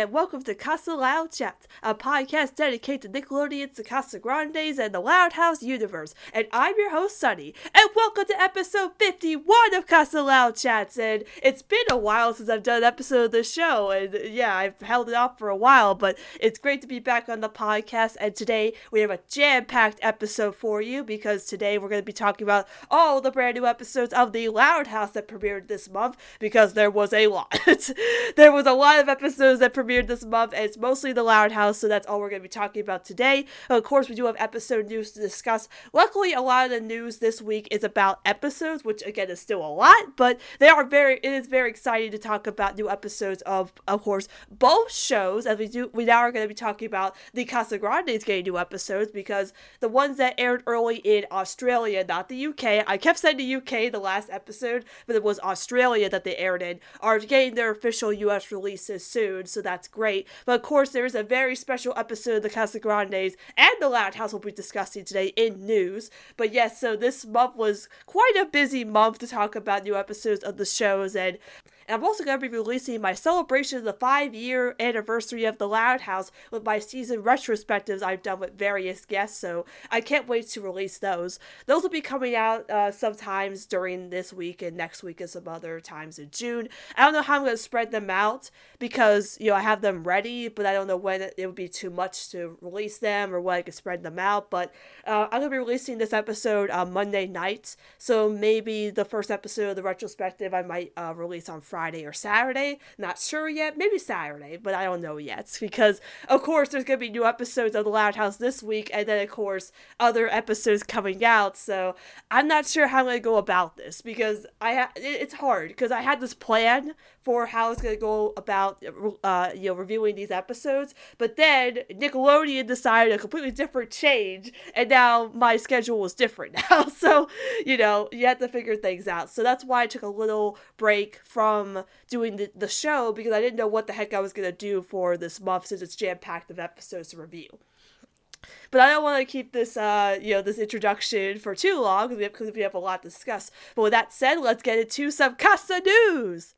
and welcome to Casa Loud Chats, a podcast dedicated to Nickelodeon's The Casa Grandes and the Loud House universe. And I'm your host, Sunny, and welcome to episode 51 of Casa Loud Chats. And it's been a while since I've done an episode of the show, and yeah, I've held it off for a while, but it's great to be back on the podcast. And today we have a jam packed episode for you because today we're going to be talking about all the brand new episodes of The Loud House that premiered this month because there was a lot. there was a lot of episodes that premiered this month, and it's mostly The Loud House, so that's all we're going to be talking about today. Of course, we do have episode news to discuss. Luckily, a lot of the news this week is about episodes, which again is still a lot, but they are very. It is very exciting to talk about new episodes of, of course, both shows. As we do, we now are going to be talking about the Casa Grandes getting new episodes because the ones that aired early in Australia, not the UK. I kept saying the UK the last episode, but it was Australia that they aired in, are getting their official US releases soon, so that's great. But of course, there is a very special episode of the Casa Grandes and the Loud House we'll be discussing today in news. But yes, so this month was quite a busy month to talk about new episodes of the shows and I'm also going to be releasing my celebration of the five year anniversary of The Loud House with my season retrospectives I've done with various guests, so I can't wait to release those. Those will be coming out uh, sometimes during this week and next week and some other times in June. I don't know how I'm going to spread them out because, you know, I have them ready, but I don't know when it, would be too much to release them or when I could spread them out. But uh, I'm going to be releasing this episode on Monday night, so maybe the first episode of the retrospective I might uh, release on Friday. Friday or Saturday. Not sure yet. Maybe Saturday, but I don't know yet. Because, of course, there's going to be new episodes of The Loud House this week, and then, of course, other episodes coming out. So I'm not sure how I'm going to go about this because I ha- it's hard because I had this plan for how I was going to go about, uh, you know, reviewing these episodes. But then Nickelodeon decided a completely different change, and now my schedule was different now. So, you know, you have to figure things out. So that's why I took a little break from doing the, the show because I didn't know what the heck I was going to do for this month since it's jam packed of episodes to review. But I don't want to keep this, uh, you know, this introduction for too long because we, have, we have a lot to discuss. But with that said, let's get into some Casa news.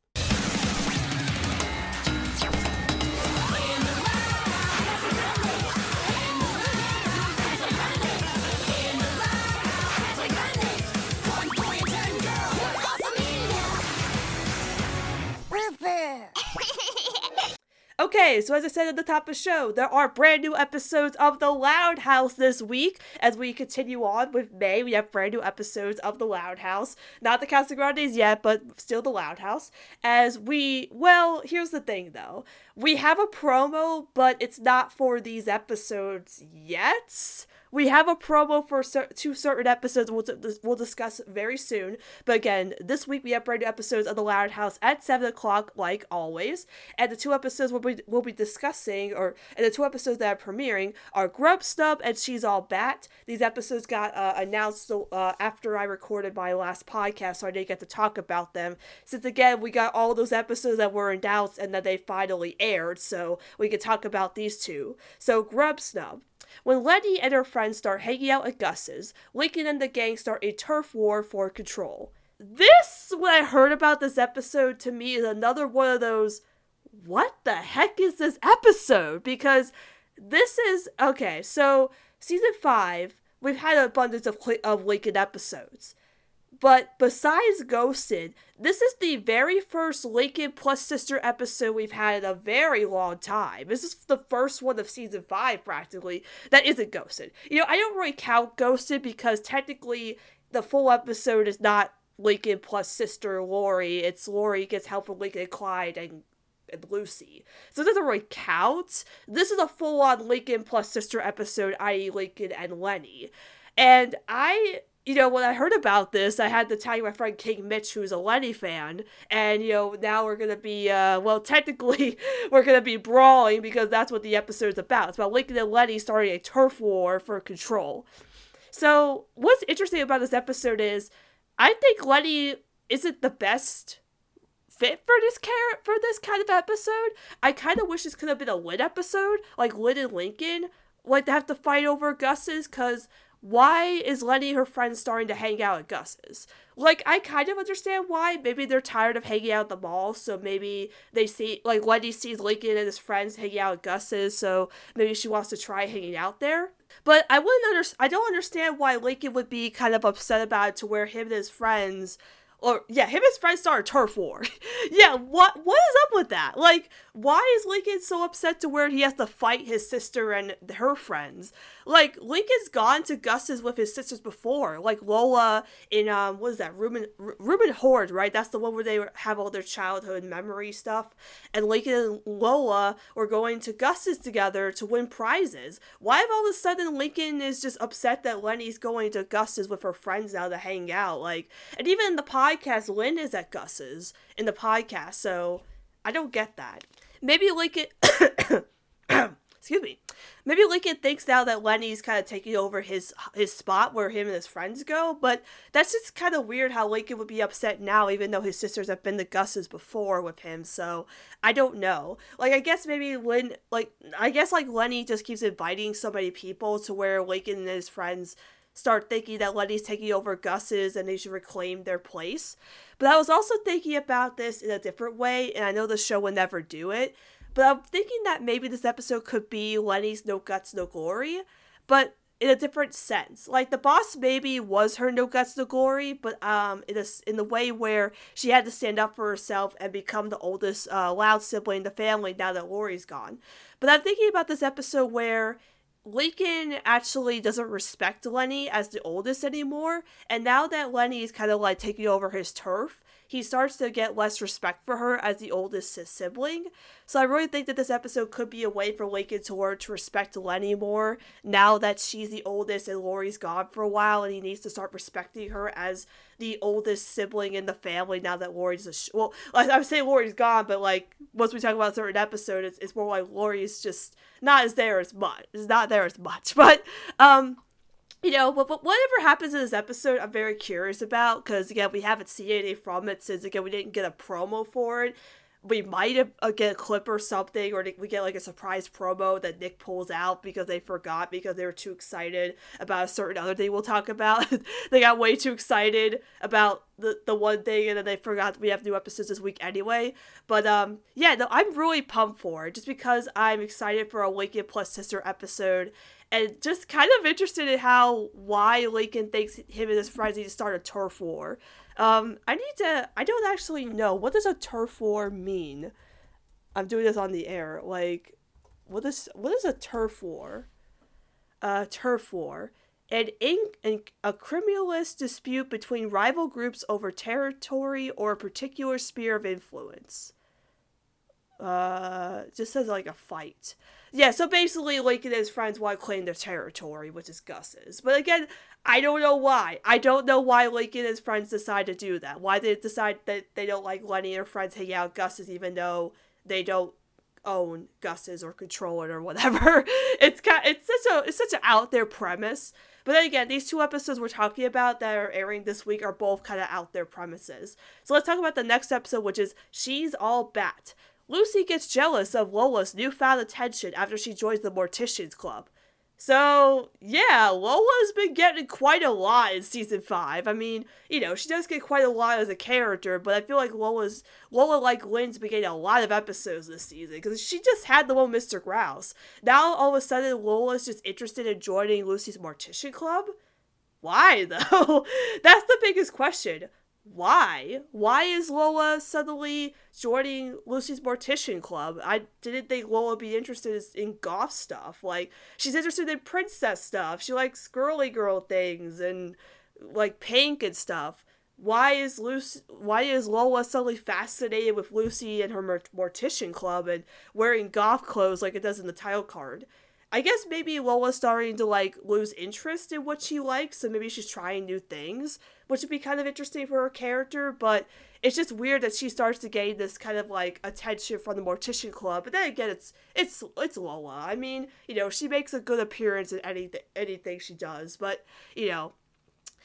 Okay, so as I said at the top of the show, there are brand new episodes of The Loud House this week. As we continue on with May, we have brand new episodes of The Loud House. Not the Casa Grandes yet, but still The Loud House. As we, well, here's the thing though. We have a promo, but it's not for these episodes yet. We have a promo for cer- two certain episodes we'll, we'll discuss very soon. But again, this week we have brand new episodes of The Loud House at 7 o'clock, like always. And the two episodes we'll be, we'll be discussing, or and the two episodes that are premiering, are Grub Snub and She's All Bat. These episodes got uh, announced uh, after I recorded my last podcast, so I didn't get to talk about them. Since again, we got all those episodes that were in announced and that they finally aired, so we can talk about these two. So, Grub Snub. When Leni and her friends start hanging out at Gus's, Lincoln and the gang start a turf war for control. This, when I heard about this episode, to me is another one of those, what the heck is this episode? Because this is, okay, so season five, we've had an abundance of, of Lincoln episodes. But besides Ghosted, this is the very first Lincoln plus sister episode we've had in a very long time. This is the first one of season five, practically, that isn't Ghosted. You know, I don't really count Ghosted because technically the full episode is not Lincoln plus sister Lori. It's Lori gets help from Lincoln and Clyde and and Lucy. So it doesn't really count. This is a full on Lincoln plus sister episode, i.e., Lincoln and Leni. And I you know, when I heard about this, I had to tell my friend King Mitch, who's a Leni fan, and you know, now we're gonna be, uh, well, technically, we're gonna be brawling because that's what the episode's about. It's about Lincoln and Leni starting a turf war for control. So, what's interesting about this episode is, I think Leni isn't the best fit for this character for this kind of episode. I kind of wish this could have been a Lynn episode, like Lynn and Lincoln, like to have to fight over Gus's, because why is Leni her friends starting to hang out at Gus's? Like, I kind of understand why. Maybe they're tired of hanging out at the mall, so maybe they see, like, Leni sees Lincoln and his friends hanging out at Gus's, so maybe she wants to try hanging out there. But I wouldn't under- I don't understand why Lincoln would be kind of upset about it to where him and his friends or yeah, him and his friends start a turf war. yeah, what what is up with that? Like, why is Lincoln so upset to where he has to fight his sister and her friends? Like, Lincoln's gone to Gus's with his sisters before, like Lola in um, what is that? Reuben Reuben Horde, right? That's the one where they have all their childhood memory stuff. And Lincoln and Lola were going to Gus's together to win prizes. Why have all of a sudden Lincoln is just upset that Leni's going to Gus's with her friends now to hang out? Like, and even in the podcast, Lynn is at Gus's in the podcast, so I don't get that. Maybe Lincoln. excuse me. Maybe Lincoln thinks now that Leni's kind of taking over his his spot where him and his friends go, but that's just kind of weird how Lincoln would be upset now, even though his sisters have been the Gus's before with him. So I don't know. Like I guess maybe Lynn, like I guess like Leni just keeps inviting so many people to where Lincoln and his friends start thinking that Leni's taking over Gus's and they should reclaim their place. But I was also thinking about this in a different way, and I know the show will never do it. But I'm thinking that maybe this episode could be Leni's No Guts, No Glory, but in a different sense. Like the boss maybe was her no guts, no glory, but um, in a, in the way where she had to stand up for herself and become the oldest uh, loud sibling in the family now that Lori's gone. But I'm thinking about this episode where Lincoln actually doesn't respect Leni as the oldest anymore, and now that Leni is kind of like taking over his turf, he starts to get less respect for her as the oldest sibling. So I really think that this episode could be a way for Lincoln to learn to respect Leni more now that she's the oldest and Lori's gone for a while, and he needs to start respecting her as the oldest sibling in the family now that Lori's a sh- well, I would say Lori's gone, but like once we talk about a certain episode, it's, it's more like Lori's just not as there as much. Is not there as much, but um you know, but, but whatever happens in this episode, I'm very curious about because again, we haven't seen anything from it since again we didn't get a promo for it. We might uh, get a clip or something, or we get like a surprise promo that Nick pulls out because they forgot because they were too excited about a certain other thing we'll talk about. they got way too excited about the the one thing, and then they forgot we have new episodes this week anyway. But um, yeah, no, I'm really pumped for it just because I'm excited for a Lincoln plus sister episode and just kind of interested in how why Lincoln thinks him and his friends need to start a turf war. Um, I need to. I don't actually know what does a turf war mean. I'm doing this on the air. Like, what is what is a turf war? A turf war. An, in, an a criminalist dispute between rival groups over territory or a particular sphere of influence. Uh, just says like a fight yeah, so basically Lincoln and his friends want to claim their territory, which is Gus's. But again, I don't know why. I don't know why Lincoln and his friends decide to do that. Why they decide that they don't like and her friends hanging out Gus's even though they don't own Gus's or control it or whatever. It's kind it's such a it's such an out there premise. But then again, these two episodes we're talking about that are airing this week are both kind of out there premises. So let's talk about the next episode, which is She's All Bat. Lucy gets jealous of Lola's newfound attention after she joins the Morticians Club. So, yeah, Lola's been getting quite a lot in season 5. I mean, you know, she does get quite a lot as a character, but I feel like Lola's Lola like Lynn's been getting a lot of episodes this season because she just had the one Mr. Grouse. Now all of a sudden Lola's just interested in joining Lucy's Mortician Club? Why though? That's the biggest question why? Why is Lola suddenly joining Lucy's Mortician Club? I didn't think Lola be interested in goth stuff. Like, she's interested in princess stuff. She likes girly girl things and like pink and stuff. Why is Lucy? Why is Lola suddenly fascinated with Lucy and her Mortician Club and wearing goth clothes like it does in the title card? I guess maybe Lola's starting to like lose interest in what she likes, so maybe she's trying new things, which would be kind of interesting for her character, but it's just weird that she starts to gain this kind of like attention from the Mortician Club. But then again, it's it's it's Lola. I mean, you know, she makes a good appearance in anything anything she does, but you know,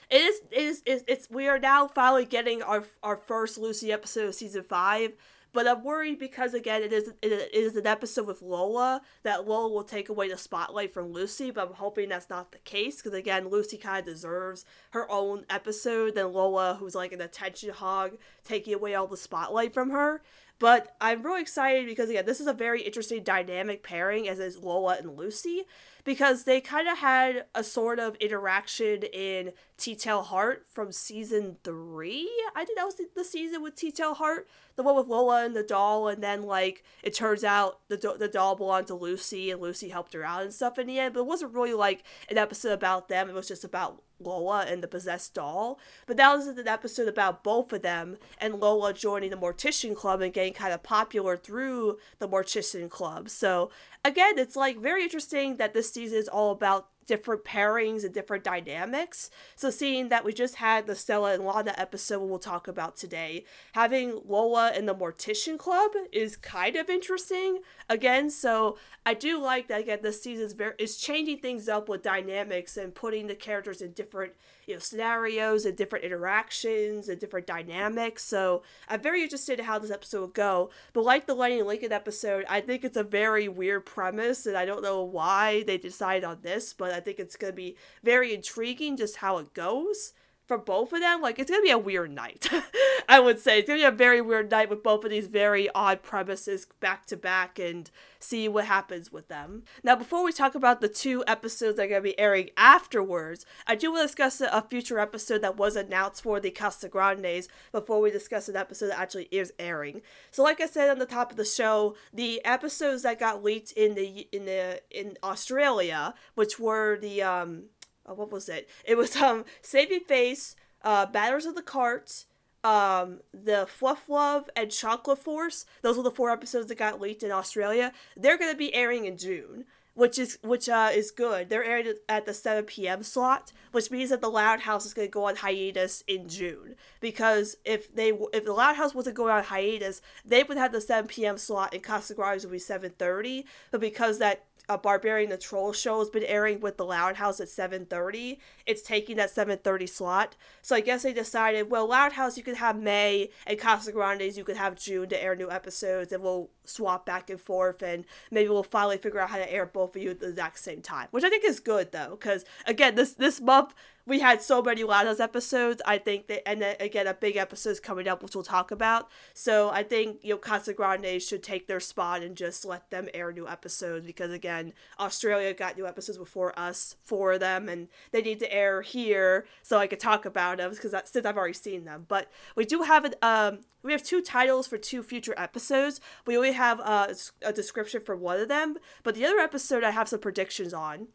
it is it is it's, it's we are now finally getting our our first Lucy episode of season five But I'm worried because again, it is it is an episode with Lola that Lola will take away the spotlight from Lucy. But I'm hoping that's not the case because again, Lucy kind of deserves her own episode than Lola, who's like an attention hog, taking away all the spotlight from her. But I'm really excited because again, this is a very interesting dynamic pairing as is Lola and Lucy because they kind of had a sort of interaction in Tale Heart from season three. I think that was the season with T-Tail Heart, the one with Lola and the doll, and then like it turns out the do- the doll belonged to Lucy and Lucy helped her out and stuff in the end. But it wasn't really like an episode about them. It was just about Lola and the possessed doll. But that was an episode about both of them and Lola joining the Mortician Club and getting kind of popular through the Mortician Club. So again, it's like very interesting that this season is all about different pairings and different dynamics. So seeing that we just had the Stella and Lana episode we'll talk about today, having Lola in the Mortician Club is kind of interesting again. So I do like that again this season is very is changing things up with dynamics and putting the characters in different you know scenarios and different interactions and different dynamics. So I'm very interested in how this episode will go. But like the Leni Lincoln episode, I think it's a very weird premise, and I don't know why they decided on this, but I think it's gonna be very intriguing just how it goes for both of them, like it's gonna be a weird night. I would say it's gonna be a very weird night with both of these very odd premises back to back and see what happens with them. Now, before we talk about the two episodes that are gonna be airing afterwards, I do want to discuss a future episode that was announced for the Casa Grandes before we discuss an episode that actually is airing. So, like I said on the top of the show, the episodes that got leaked in the in the in Australia, which were the um uh, what was it? It was um Saving Face, uh, Batters of the Cart, um, the Fluff Love, and Chocolate Force. Those were the four episodes that got leaked in Australia. They're gonna be airing in June. Which is which uh, is good. They're aired at the 7 p.m. slot, which means that the Loud House is going to go on hiatus in June. Because if they if the Loud House wasn't going on hiatus, they would have the 7 p.m. slot, and Casa Grandes would be 7:30. But because that a Barbarian the Troll show has been airing with the Loud House at 7:30. It's taking that 7:30 slot. So I guess they decided, well, Loud House you could have May and Casa Grandes you could have June to air new episodes and we'll swap back and forth and maybe we'll finally figure out how to air both of you at the exact same time. Which I think is good though cuz again, this this month we had so many Lana's episodes. I think that, and then again, a big episode is coming up, which we'll talk about. So I think you know Casa Grande should take their spot and just let them air new episodes because again, Australia got new episodes before us for them, and they need to air here so I could talk about them because since I've already seen them. But we do have um, we have two titles for two future episodes. We only have uh, a description for one of them, but the other episode I have some predictions on.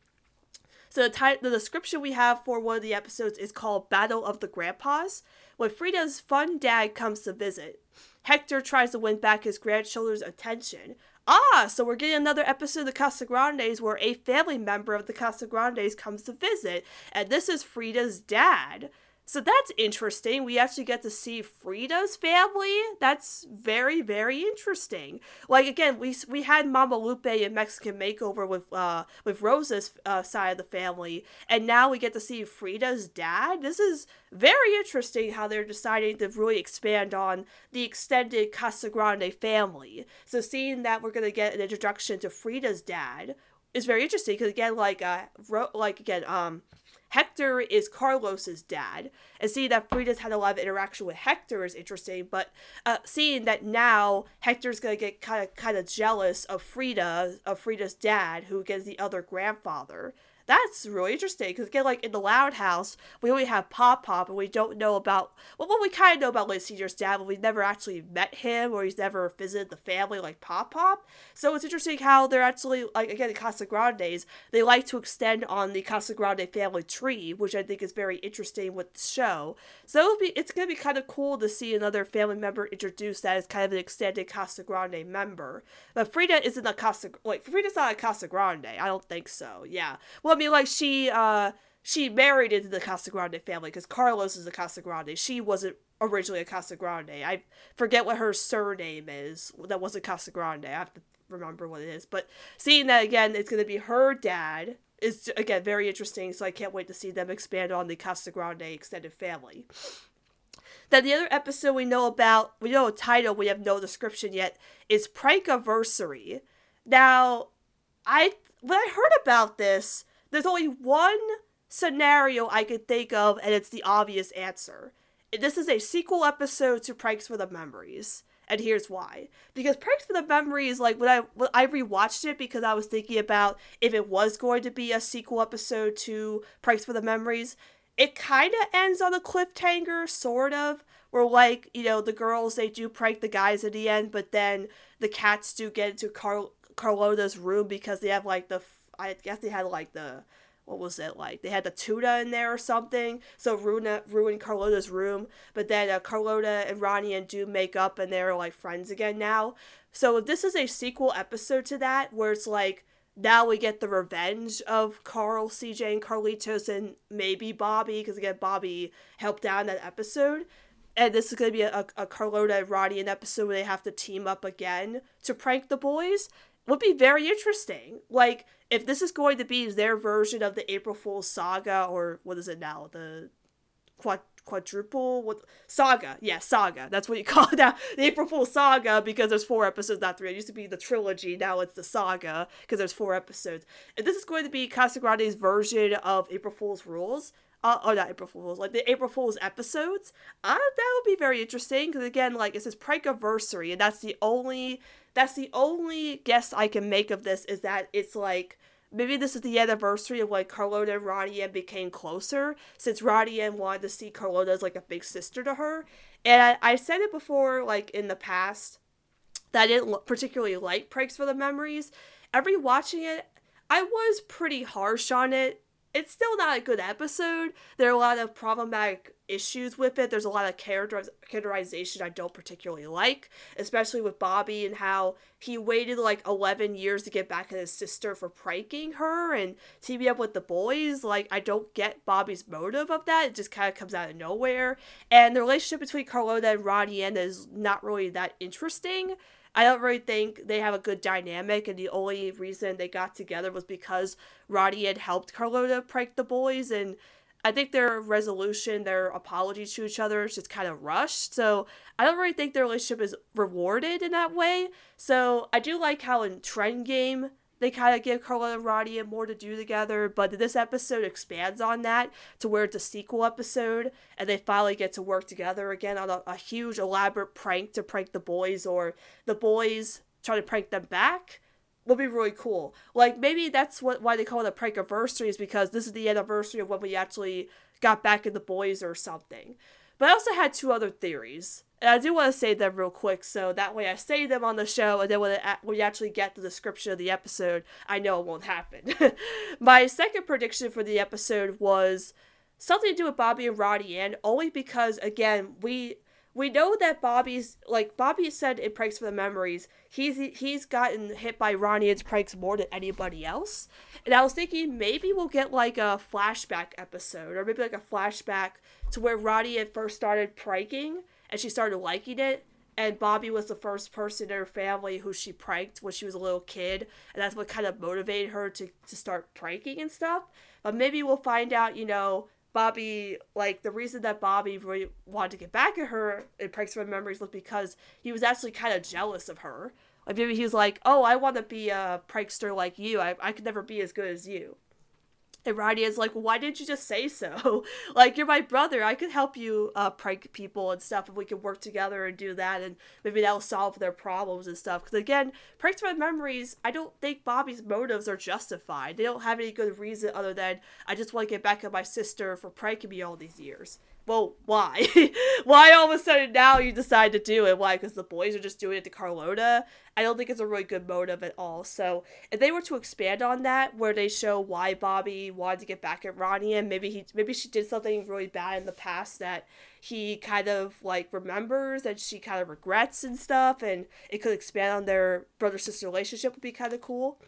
So the, the description we have for one of the episodes is called Battle of the Grandpas. When Frida's fun dad comes to visit, Hector tries to win back his grandchildren's attention. Ah, so we're getting another episode of the Casa Grandes where a family member of the Casa Grandes comes to visit, and this is Frida's dad. So that's interesting. We actually get to see Frida's family. That's very, very interesting. Like again, we we had Mama Lupe in Mexican Makeover with uh with Rosa's uh, side of the family, and now we get to see Frida's dad. This is very interesting how they're deciding to really expand on the extended Casa Grande family. So seeing that we're gonna get an introduction to Frida's dad is very interesting because again, like uh, ro- like again, um Hector is Carlos's dad, and seeing that Frida's had a lot of interaction with Hector is interesting. But uh, seeing that now Hector's gonna get kind of kind of jealous of Frida, of Frida's dad, who gets the other grandfather, that's really interesting because again, like in the Loud House, we only have Pop Pop, and we don't know about well, well we kind of know about Liz Senior's dad, but we've never actually met him or he's never visited the family like Pop Pop. So it's interesting how they're actually like again in Casa Grandes, they like to extend on the Casa Grande family tree, which I think is very interesting with the show. So be it's gonna be kind of cool to see another family member introduced that is kind of an extended Casa Grande member. But Frida isn't a Casa like Frida's not a Casa Grande. I don't think so. Yeah. Well well, I mean, like she uh she married into the Casa Grande family because Carlos is a Casa Grande. She wasn't originally a Casa Grande. I forget what her surname is. That wasn't Casa Grande. I have to remember what it is. But seeing that again, it's going to be her dad is again very interesting. So I can't wait to see them expand on the Casa Grande extended family. Then the other episode we know about, we know a title, we have no description yet, is Prankiversary. Now, I when I heard about this, there's only one scenario I could think of, and it's the obvious answer. This is a sequel episode to Pranks for the Memories. And here's why. Because Pranks for the Memories, like when I when I rewatched it because I was thinking about if it was going to be a sequel episode to Pranks for the Memories, it kind of ends on a cliffhanger, sort of. Where like you know the girls they do prank the guys at the end, but then the cats do get into Carl Carlota's room because they have like the I guess they had like the what was it like? They had the tuna in there or something, so ruin ruined Carlota's room. But then uh, Carlota and Ronnie and do make up, and they're like friends again now. So this is a sequel episode to that, where it's like now we get the revenge of Carl, CJ, and Carlitos, and maybe Bobby, because again Bobby helped out in that episode. And this is going to be a, a Carlota and Ronnie episode where they have to team up again to prank the boys would be very interesting. Like, if this is going to be their version of the April Fool's saga, or what is it now? The quad, quadruple what saga. Yeah saga. That's what you call it now. The april Fool's saga because there's four episodes not three. It used to be the trilogy. Now it's the saga because there's four episodes. If this is going to be casagrande's version of april fool's rules uh, oh not april fool's like the april fool's episodes uh, that would be very interesting because again like it says prankiversary and that's the only that's the only guess I can make of this is that it's like maybe this is the anniversary of like Carlota and Ronnie Anne became closer, since Ronnie Anne wanted to see Carlota as like a big sister to her. And I, I said it before, like in the past, that I didn't particularly like Pranks for the Memories. Every watching it, I was pretty harsh on it it's still not a good episode. There are a lot of problematic issues with it. There's a lot of character characterization I don't particularly like, especially with Bobby and how he waited like 11 years to get back at his sister for pranking her and teaming up with the boys. Like, I don't get Bobby's motive of that. It just kind of comes out of nowhere. And the relationship between Carlota and Ronnie Anne is not really that interesting. I don't really think they have a good dynamic, and the only reason they got together was because Roddy had helped Carlota prank the boys, and I think their resolution, their apology to each other is just kind of rushed. So I don't really think their relationship is rewarded in that way. So I do like how in Trend Game, they kind of give Carla and Roddy more to do together, but this episode expands on that to where it's a sequel episode, and they finally get to work together again on a, a huge, elaborate prank to prank the boys, or the boys try to prank them back. Would be really cool. Like maybe that's what why they call it a prank anniversary is because this is the anniversary of when we actually got back in the boys or something. But I also had two other theories. And I do want to say them real quick, so that way I say them on the show, and then when, it, when we actually get the description of the episode, I know it won't happen. My second prediction for the episode was something to do with Bobby and Roddy and only because, again, we we know that Bobby's like Bobby said in Pranks for the Memories, he's he's gotten hit by Ronnie Anne's pranks more than anybody else. And I was thinking maybe we'll get like a flashback episode, or maybe like a flashback to where Ronnie had first started pranking and she started liking it. And Bobby was the first person in her family who she pranked when she was a little kid, and that's what kind of motivated her to, to start pranking and stuff. But maybe we'll find out, you know, Bobby, like, the reason that Bobby really wanted to get back at her in Pranks from Memories was because he was actually kind of jealous of her. Like, maybe he was like, oh, I want to be a prankster like you. I, I could never be as good as you. And is like, why didn't you just say so? like, you're my brother. I could help you uh, prank people and stuff if we could work together and do that. And maybe that'll solve their problems and stuff. Because, again, pranks from memories, I don't think Bobby's motives are justified. They don't have any good reason other than, I just want to get back at my sister for pranking me all these years well, why? why all of a sudden now you decide to do it? Why? Because the boys are just doing it to Carlota? I don't think it's a really good motive at all. So if they were to expand on that, where they show why Bobby wanted to get back at Ronnie and maybe he maybe she did something really bad in the past that he kind of like remembers and she kind of regrets and stuff, and it could expand on their brother sister relationship would be kind of cool.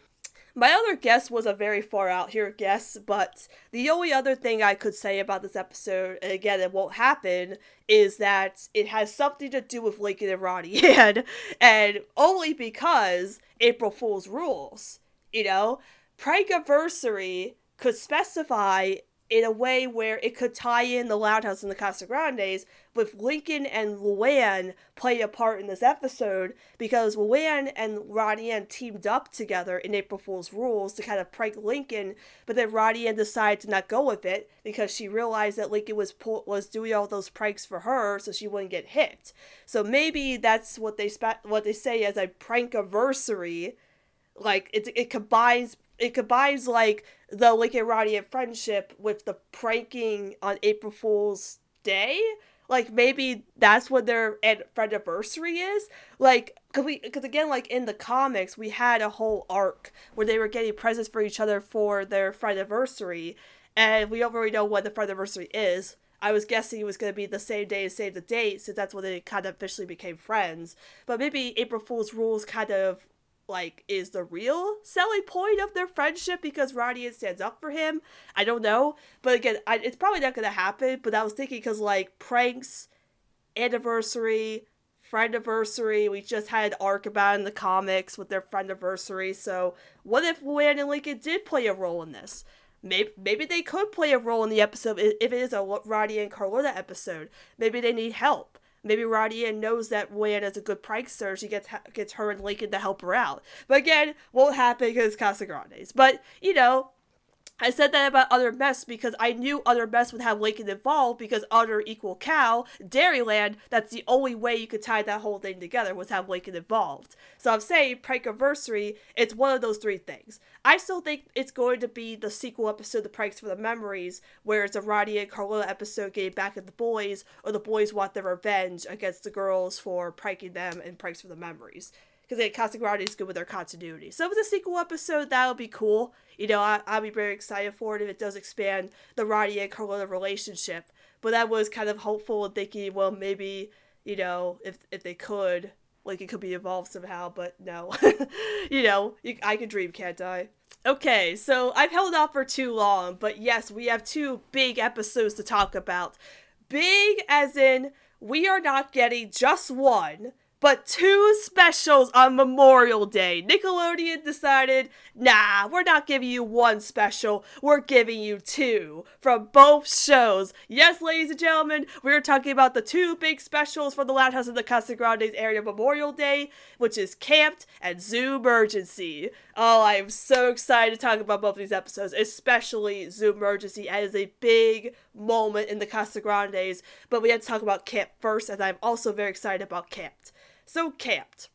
My other guess was a very far out here guess, but the only other thing I could say about this episode, and again, it won't happen, is that it has something to do with Lincoln and Ronnie Ann, and only because April Fool's rules. You know, Prankiversary could specify in a way where it could tie in the Loud House and the Casa Grandes with Lincoln and Luan play a part in this episode because Luan and Ann teamed up together in April Fool's Rules to kind of prank Lincoln, but then Ronnie Anne decided to not go with it because she realized that Lincoln was was doing all those pranks for her so she wouldn't get hit. So maybe that's what they spe- what they say as a prank anniversary. Like it, it combines it combines like the Lincoln Ann friendship with the pranking on April Fool's Day like maybe that's what their anniversary is. Like, cause we, cause again, like in the comics, we had a whole arc where they were getting presents for each other for their anniversary, and we really know what the anniversary is. I was guessing it was going to be the same day as Save the Date, since that's when they kind of officially became friends. But maybe April Fool's Rules kind of like is the real selling point of their friendship because Ronnie stands up for him. I don't know, but again, I, it's probably not gonna happen. But I was thinking because like pranks, anniversary, friend anniversary, we just had an arc about in the comics with their friend anniversary. So what if Luan and Lincoln did play a role in this? Maybe, maybe they could play a role in the episode if it is a Ronnie and Carlota episode. Maybe they need help maybe Ronnie Anne knows that is a good prankster. She gets gets her and Lincoln to help her out. But again, won't happen because Casa Grandes. But you know, I said that about Other Mess because I knew Other Mess would have Lincoln involved because Utter equal cow, Dairyland, that's the only way you could tie that whole thing together was have Lincoln involved. So I'm saying Prankiversary, it's one of those three things. I still think it's going to be the sequel episode, The Pranks for the Memories, where it's a Ronnie and Carlota episode getting back at the boys, or the boys want their revenge against the girls for pranking them in Pranks for the Memories because like, Casa Grande is good with their continuity. So if it's a sequel episode, that would be cool. You know, I, I'll be very excited for it if it does expand the Roddy and Carlota relationship. But that was kind of hopeful and thinking, well, maybe, you know, if if they could, like it could be involved somehow, but no. you know, you, I can dream, can't I? Okay, so I've held off for too long, but yes, we have two big episodes to talk about. Big as in, we are not getting just one but two specials on Memorial Day. Nickelodeon decided, nah, we're not giving you one special, we're giving you two from both shows. Yes, ladies and gentlemen, we're talking about the two big specials for the Loud House of the Casa Grandes area Memorial Day, which is Camped and Zoo Emergency. Oh, I am so excited to talk about both of these episodes, especially Zoo Emergency. as a big moment in the Casa Grandes. But we have to talk about Camp first, as I'm also very excited about Camped so camped.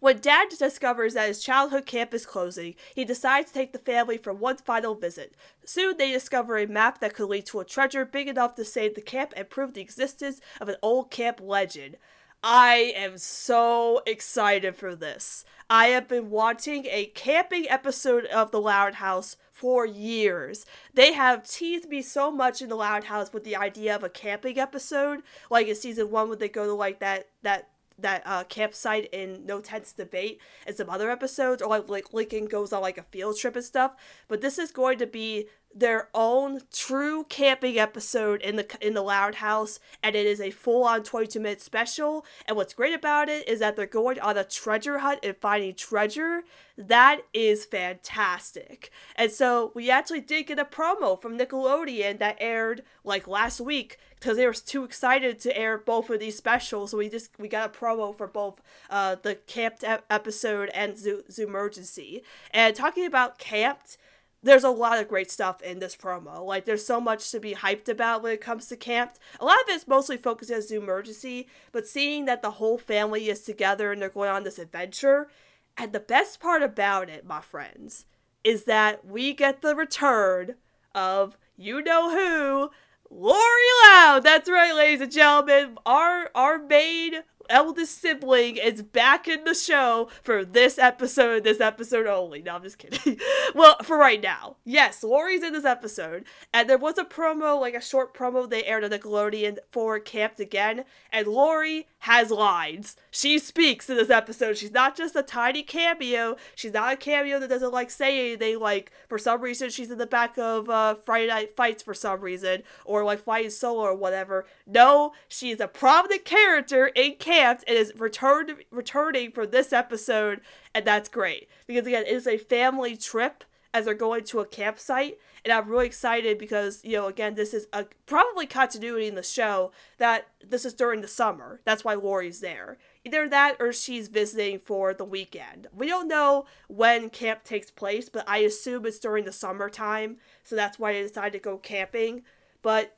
When Dad discovers that his childhood camp is closing, he decides to take the family for one final visit. Soon they discover a map that could lead to a treasure big enough to save the camp and prove the existence of an old camp legend. I am so excited for this. I have been wanting a camping episode of The Loud House for years. They have teased me so much in The Loud House with the idea of a camping episode, like in season one when they go to like that that that uh, campsite in No Tents Debate and some other episodes, or like, like Lincoln goes on like a field trip and stuff. But this is going to be their own true camping episode in the in the Loud House, and it is a full on 22 minute special. And what's great about it is that they're going on a treasure hunt and finding treasure. That is fantastic. And so we actually did get a promo from Nickelodeon that aired like last week because they were too excited to air both of these specials. So we just we got a promo for both uh, the camped episode and Zoo Zoomergency. And talking about camped there's a lot of great stuff in this promo. Like, there's so much to be hyped about when it comes to camp. A lot of it's mostly focused on Zoomergency, but seeing that the whole family is together and they're going on this adventure. And the best part about it, my friends, is that we get the return of you know who, Lori Loud. That's right, ladies and gentlemen. Our our main eldest sibling is back in the show for this episode, this episode only. No, I'm just kidding. well, for right now. Yes, Lori's in this episode. And there was a promo, like a short promo they aired on Nickelodeon for Camped Again. And Lori has lines. She speaks in this episode. She's not just a tiny cameo. She's not a cameo that doesn't like say anything. Like, for some reason, she's in the back of uh, Friday Night Fights for some reason. Or like fighting solo or whatever. No, she's a prominent character in Camped camped and is returned returning for this episode, and that's great because again, it is a family trip. as they're going to a campsite. And I'm really excited because, you know, again, this is a probably continuity in the show that this is during the summer. That's why Lori's there. Either that or she's visiting for the weekend. We don't know when camp takes place, but I assume it's during the summertime. So that's why they decided to go camping. But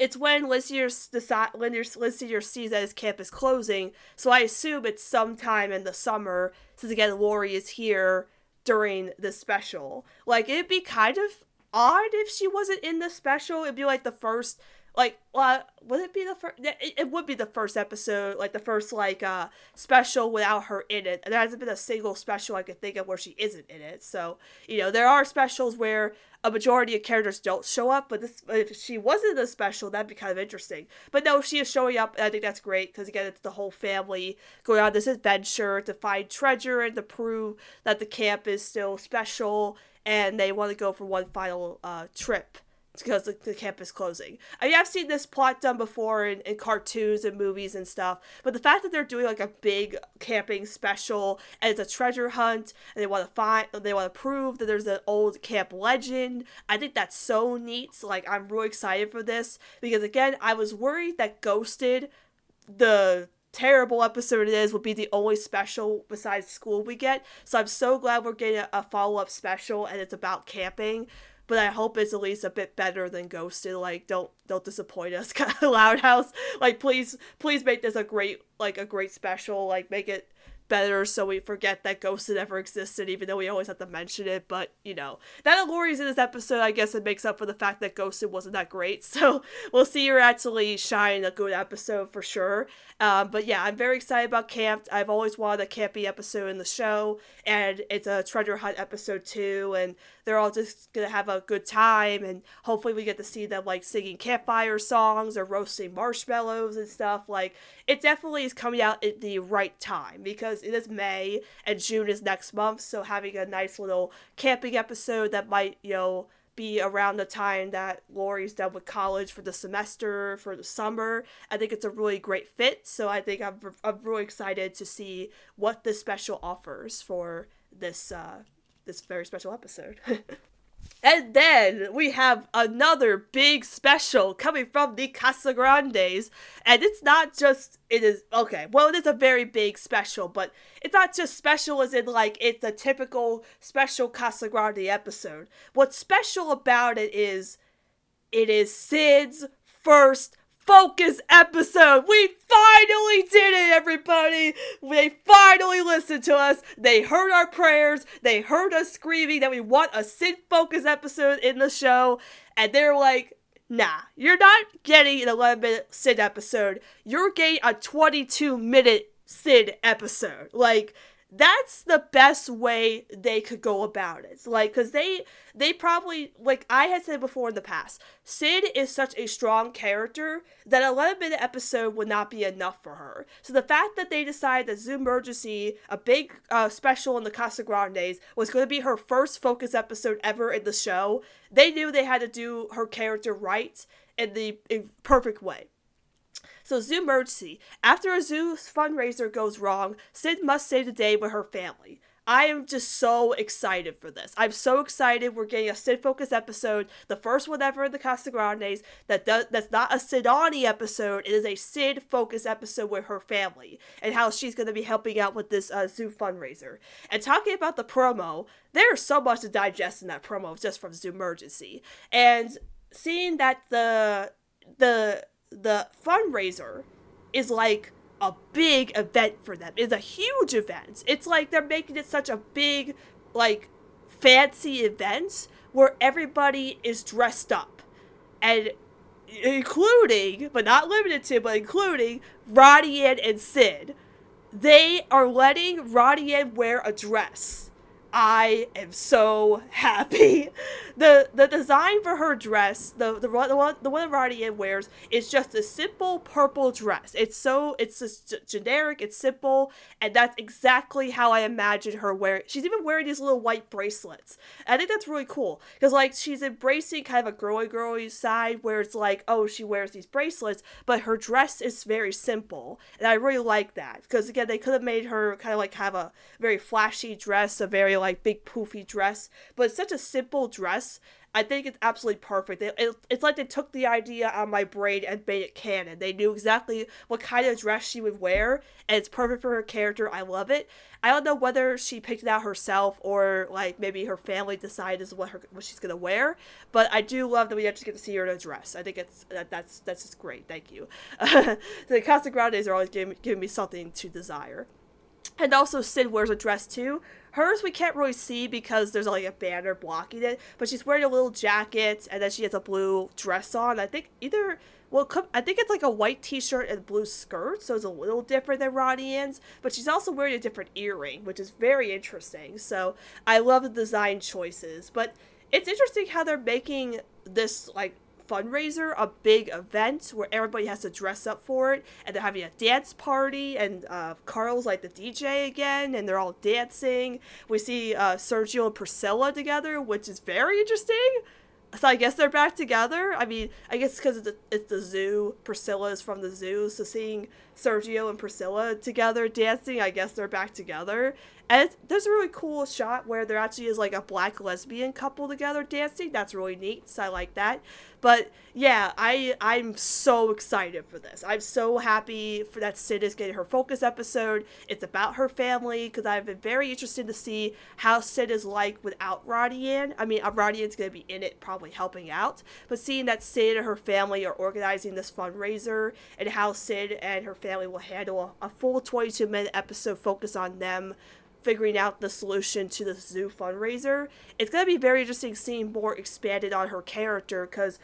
it's when Lissier decide Lissier sees that his camp is closing. So I assume it's sometime in the summer, since again Lori is here during the special. Like it'd be kind of odd if she wasn't in the special. It'd be like the first like uh, would it be the first it, it would be the first episode like the first like uh special without her in it and there hasn't been a single special i could think of where she isn't in it so you know there are specials where a majority of characters don't show up but this if she wasn't a special that'd be kind of interesting. But no she is showing up and i think that's great because again it's the whole family going on this adventure to find treasure and to prove that the camp is still special and they want to go for one final uh, trip because the, the camp is closing. I mean, I've seen this plot done before in, in cartoons and movies and stuff, but the fact that they're doing like a big camping special and it's a treasure hunt and they want to find, they want to prove that there's an old camp legend, I think that's so neat. So, like, I'm really excited for this because again, I was worried that Ghosted, the terrible episode it is will be the only special besides school we get so i'm so glad we're getting a, a follow-up special and it's about camping but I hope it's at least a bit better than Ghosted. Like, don't don't disappoint us, Loud House. Like, please please make this a great like a great special. Like, make it better so we forget that Ghosted ever existed, even though we always have to mention it. But, you know, that Lori's in this episode, I guess it makes up for the fact that Ghosted wasn't that great. So we'll see her actually shine a good episode for sure. Um, but yeah, I'm very excited about Camp. I've always wanted a campy episode in the show, and it's a treasure hunt episode too, and they're all just gonna have a good time, and hopefully we get to see them like singing campfire songs or roasting marshmallows and stuff. Like, it definitely is coming out at the right time because it is May and June is next month. So having a nice little camping episode that might, you know, be around the time that Lori's done with college for the semester, for the summer. I think it's a really great fit. So I think I'm, I'm really excited to see what this special offers for this uh, this very special episode. And then we have another big special coming from the Casagrandes. And it's not just, it is, okay, well, it is a very big special, but it's not just special as in like it's a typical special Casagrande episode. What's special about it is it is Sid's first focus episode. We finally did it, everybody. They finally listened to us. They heard our prayers. They heard us screaming that we want a Sid focus episode in the show. And they're like, nah, you're not getting an 11 minute Sid episode. You're getting a 22 minute Sid episode. Like, that's the best way they could go about it. Like because they they probably like i had said before in the past sid is such a strong character that a 11 minute episode would not be enough for her. So the fact that they decided that Zoomergency a big uh, special in the casa grandes was going to be her first focus episode ever in the show they knew they had to do her character right in the in perfect way so Zoo emergency. After a zoo fundraiser goes wrong, Sid must stay the day with her family. I am just so excited for this. I'm so excited. We're getting a Sid focus episode, the first one ever in the Casagrandes. That does that's not a Sidani episode. It is a Sid focus episode with her family and how she's going to be helping out with this uh, zoo fundraiser. And talking about the promo, there's so much to digest in that promo just from Zoomergency. And seeing that the the the fundraiser is like a big event for them. It's a huge event. It's like they're making it such a big, like, fancy event where everybody is dressed up. And including, but not limited to, but including Ronnie and Sid. They are letting Ronnie wear a dress I am so happy. the The design for her dress, the the, the one the one Radian wears, is just a simple purple dress. It's so it's just generic. It's simple, and that's exactly how I imagine her wearing. She's even wearing these little white bracelets. I think that's really cool because like she's embracing kind of a girly girly side where it's like oh she wears these bracelets, but her dress is very simple, and I really like that because again they could have made her kind of like have a very flashy dress, a very like big poofy dress, but it's such a simple dress I think it's absolutely perfect. It, it, it's like they took the idea out of my brain and made it canon. They knew exactly what kind of dress she would wear, and it's perfect for her character. I love it. I don't know whether she picked it out herself or like maybe her family decided what her what she's gonna wear, but I do love that we actually get to see her in a dress. I think it's that, that's that's just great. Thank you. the Casa Grandes are always giving, giving me something to desire. And also, Sid wears a dress too. Hers we can't really see because there's like a banner blocking it, but she's wearing a little jacket and then she has a blue dress on. I think either well, I think it's like a white t-shirt and blue skirt, so it's a little different than Ronnie Anne's. But she's also wearing a different earring, which is very interesting. So I love the design choices, but it's interesting how they're making this like fundraiser, a big event where everybody has to dress up for it, and they're having a dance party, and uh, Carl's like the DJ again, and they're all dancing. We see uh, Sergio and Priscilla together, which is very interesting. So I guess they're back together. I mean, I guess because it's, it's the zoo. Priscilla is from the zoo, so seeing Sergio and Priscilla together dancing, I guess they're back together. And there's a really cool shot where there actually is like a black lesbian couple together dancing. That's really neat. So I like that. But yeah, I I'm so excited for this. I'm so happy for that Sid is getting her focus episode. It's about her family because I've been very interested to see how Sid is like without Ronnie Anne. I mean, uh, Anne's gonna be in it, probably helping out. But seeing that Sid and her family are organizing this fundraiser and how Sid and her family will handle a, full 22 minute episode focus on them figuring out the solution to the zoo fundraiser. It's going to be very interesting seeing more expanded on her character because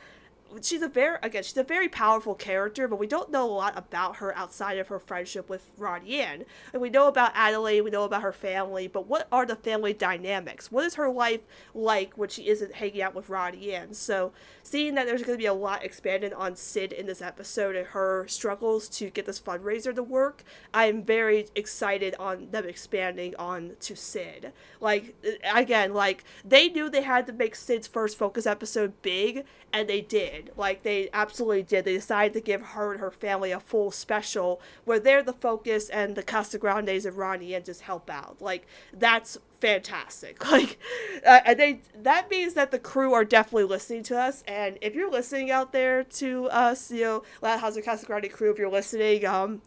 she's a very again she's a very powerful character but we don't know a lot about her outside of her friendship with Ronnie Anne. And we know about Adelaide we know about her family but what are the family dynamics? What is her life like when she isn't hanging out with Ronnie Anne? So seeing that there's going to be a lot expanded on Sid in this episode and her struggles to get this fundraiser to work I'm very excited on them expanding on to Sid. Like again like they knew they had to make Sid's first focus episode big and they did. Like they absolutely did. They decided to give her and her family a full special where they're the focus and the Casagrandes and Ronnie Anne just help out. Like that's fantastic. Like uh, and they that means that the crew are definitely listening to us. And if you're listening out there to us, you know, Loud House Casagrande crew, if you're listening, um.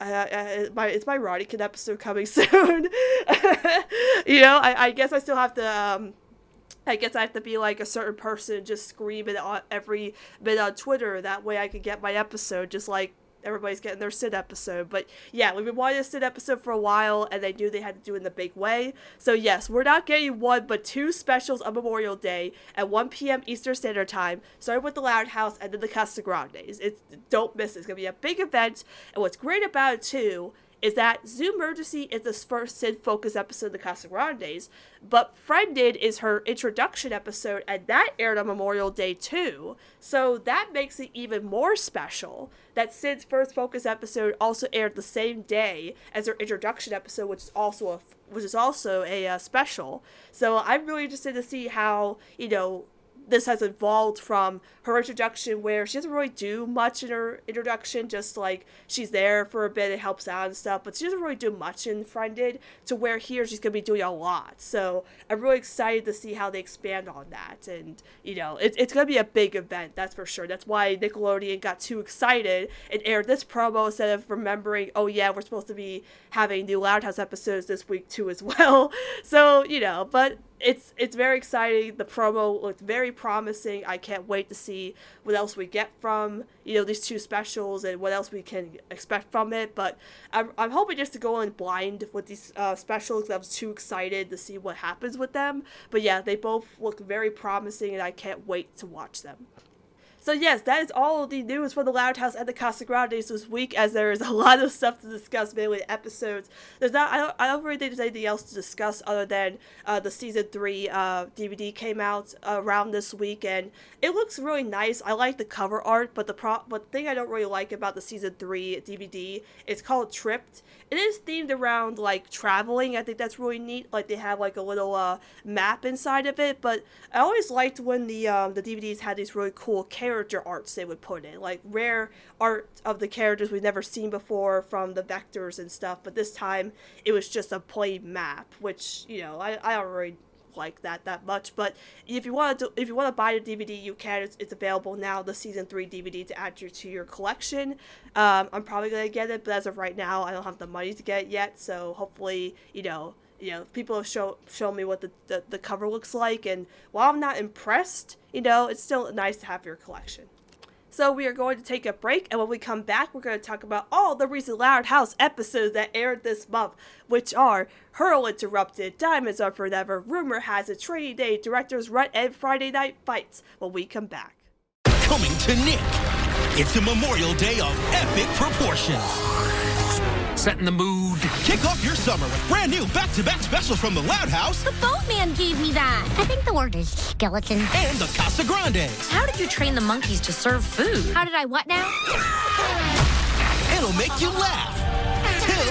Uh, uh, my it's my Roddy Kid episode coming soon. you know, I, I guess I still have to um, I guess I have to be like a certain person, just screaming on every bit on Twitter. That way I can get my episode, just like everybody's getting their Sid episode. But yeah, we've been wanting a Sid episode for a while, and they knew they had to do it in the big way. So yes, we're not getting one, but two specials on Memorial Day at 1 p.m. Eastern Standard Time, starting with the Loud House and then the Casagrandes. It's don't miss it. It's gonna be a big event, and what's great about it too is that Zoom Emergency is the first Sid focus episode of the Casagrandes, but Friended is her introduction episode, and that aired on Memorial Day too. So that makes it even more special that Sid's first focus episode also aired the same day as her introduction episode, which is also a which is also a uh, special. So I'm really interested to see how you know this has evolved from her introduction where she doesn't really do much in her introduction just like she's there for a bit and helps out and stuff but she doesn't really do much in friended to where here she's to be doing a lot. So i'm really excited to see how they expand on that and you know it, it's to be a big event that's for sure. That's why nickelodeon got too excited and aired this promo instead of remembering oh yeah we're supposed to be having new loud house episodes this week too as well. So you know but it's it's very exciting. The promo looked very promising. I can't wait to see what else we get from you know these two specials and what else we can expect from it. But I'm, I'm hoping just to go in blind with these uh, specials. I was too excited to see what happens with them. But yeah, they both look very promising, and I can't wait to watch them. So yes, that is all the news for the Loud House and the Casagrandes this week, as there is a lot of stuff to discuss mainly episodes. There's not I don't I don't really think there's anything else to discuss other than uh, the season three uh, DVD came out around this week and it looks really nice. I like the cover art, but the pro but the thing I don't really like about the season three DVD it's called Tripped. It is themed around like traveling. I think that's really neat. Like they have like a little uh, map inside of it. But I always liked when the um, the DVDs had these really cool character arts they would put in, like rare art of the characters we've never seen before from the vectors and stuff. But this time it was just a plain map, which you know I I already like that that much. But if you want to if you want to buy the DVD, you can. It's, it's available now, the season three DVD to add to, to your collection. Um, I'm probably gonna get it, but as of right now, I don't have the money to get it yet. So hopefully, you know, you know, people have show shown me what the, the, the cover looks like, and while I'm not impressed, you know, it's still nice to have your collection. So we are going to take a break, and when we come back, we're going to talk about all the recent Loud House episodes that aired this month, which are Hurl Interrupted, Diamonds Are Forever, Rumor Has It, Training Day, Director's Rut, and Friday Night Fights. When we come back. Coming to Nick, it's a Memorial Day of epic proportions setting the mood. Kick off your summer with brand new back-to-back specials from the Loud House. The boatman gave me that. I think the word is skeleton. And the Casagrandes. How did you train the monkeys to serve food? How did I what now? It'll make you laugh. Till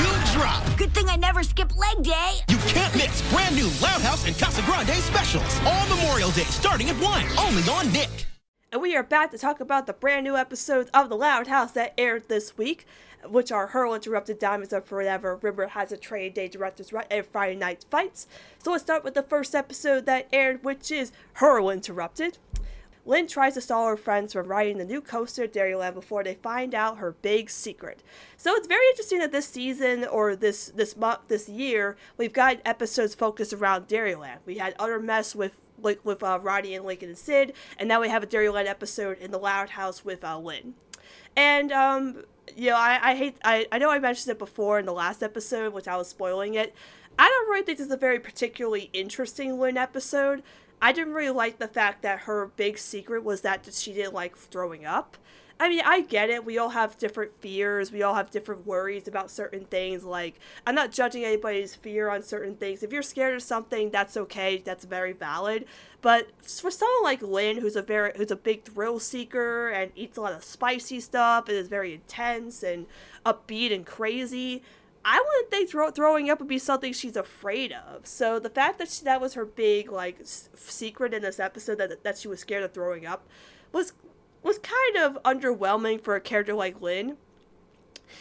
you drop. Good thing I never skip leg day. You can't miss brand new Loud House and Casagrande specials. All Memorial Day starting at 1. Only on Nick. And we are back to talk about the brand new episodes of The Loud House that aired this week which are Hurl Interrupted, Diamonds of Forever, Rumor Has a Trade Day, Director's Rut, and Friday Night Fights. So let's start with the first episode that aired, which is Hurl Interrupted. Lynn tries to stall her friends from riding the new coaster at Dairyland before they find out her big secret. So it's very interesting that this season or this this month this year we've got episodes focused around Dairyland. We had utter mess with like with uh, Roddy and Lincoln and Sid, and now we have a Dairyland episode in the Loud House with uh, Lynn. And um, you know, I, I hate I, I know I mentioned it before in the last episode, which I was spoiling it. I don't really think this is a very particularly interesting Lynn episode. I didn't really like the fact that her big secret was that she didn't like throwing up. I mean, I get it. We all have different fears. We all have different worries about certain things. Like, I'm not judging anybody's fear on certain things. If you're scared of something, that's okay. That's very valid. But for someone like Lynn, who's a very who's a big thrill seeker and eats a lot of spicy stuff and is very intense and upbeat and crazy, I wouldn't think throw, throwing up would be something she's afraid of. So the fact that she, that was her big like s- secret in this episode that that she was scared of throwing up was was kind of underwhelming for a character like Lynn.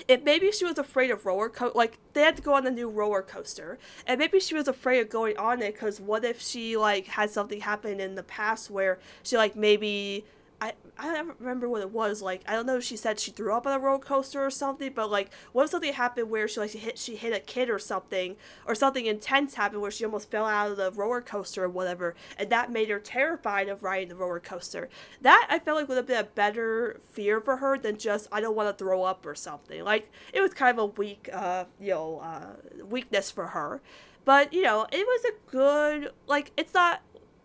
If maybe she was afraid of roller coaster, like they had to go on the new roller coaster, and maybe she was afraid of going on it because what if she like had something happen in the past where she like maybe I I don't remember what it was. Like I don't know if she said she threw up on a roller coaster or something, but like what if something happened where she like she hit she hit a kid or something, or something intense happened where she almost fell out of the roller coaster or whatever, and that made her terrified of riding the roller coaster. That I felt like would have been a better fear for her than just I don't want to throw up or something. Like it was kind of a weak uh you know uh weakness for her. But you know, it was a good like it's not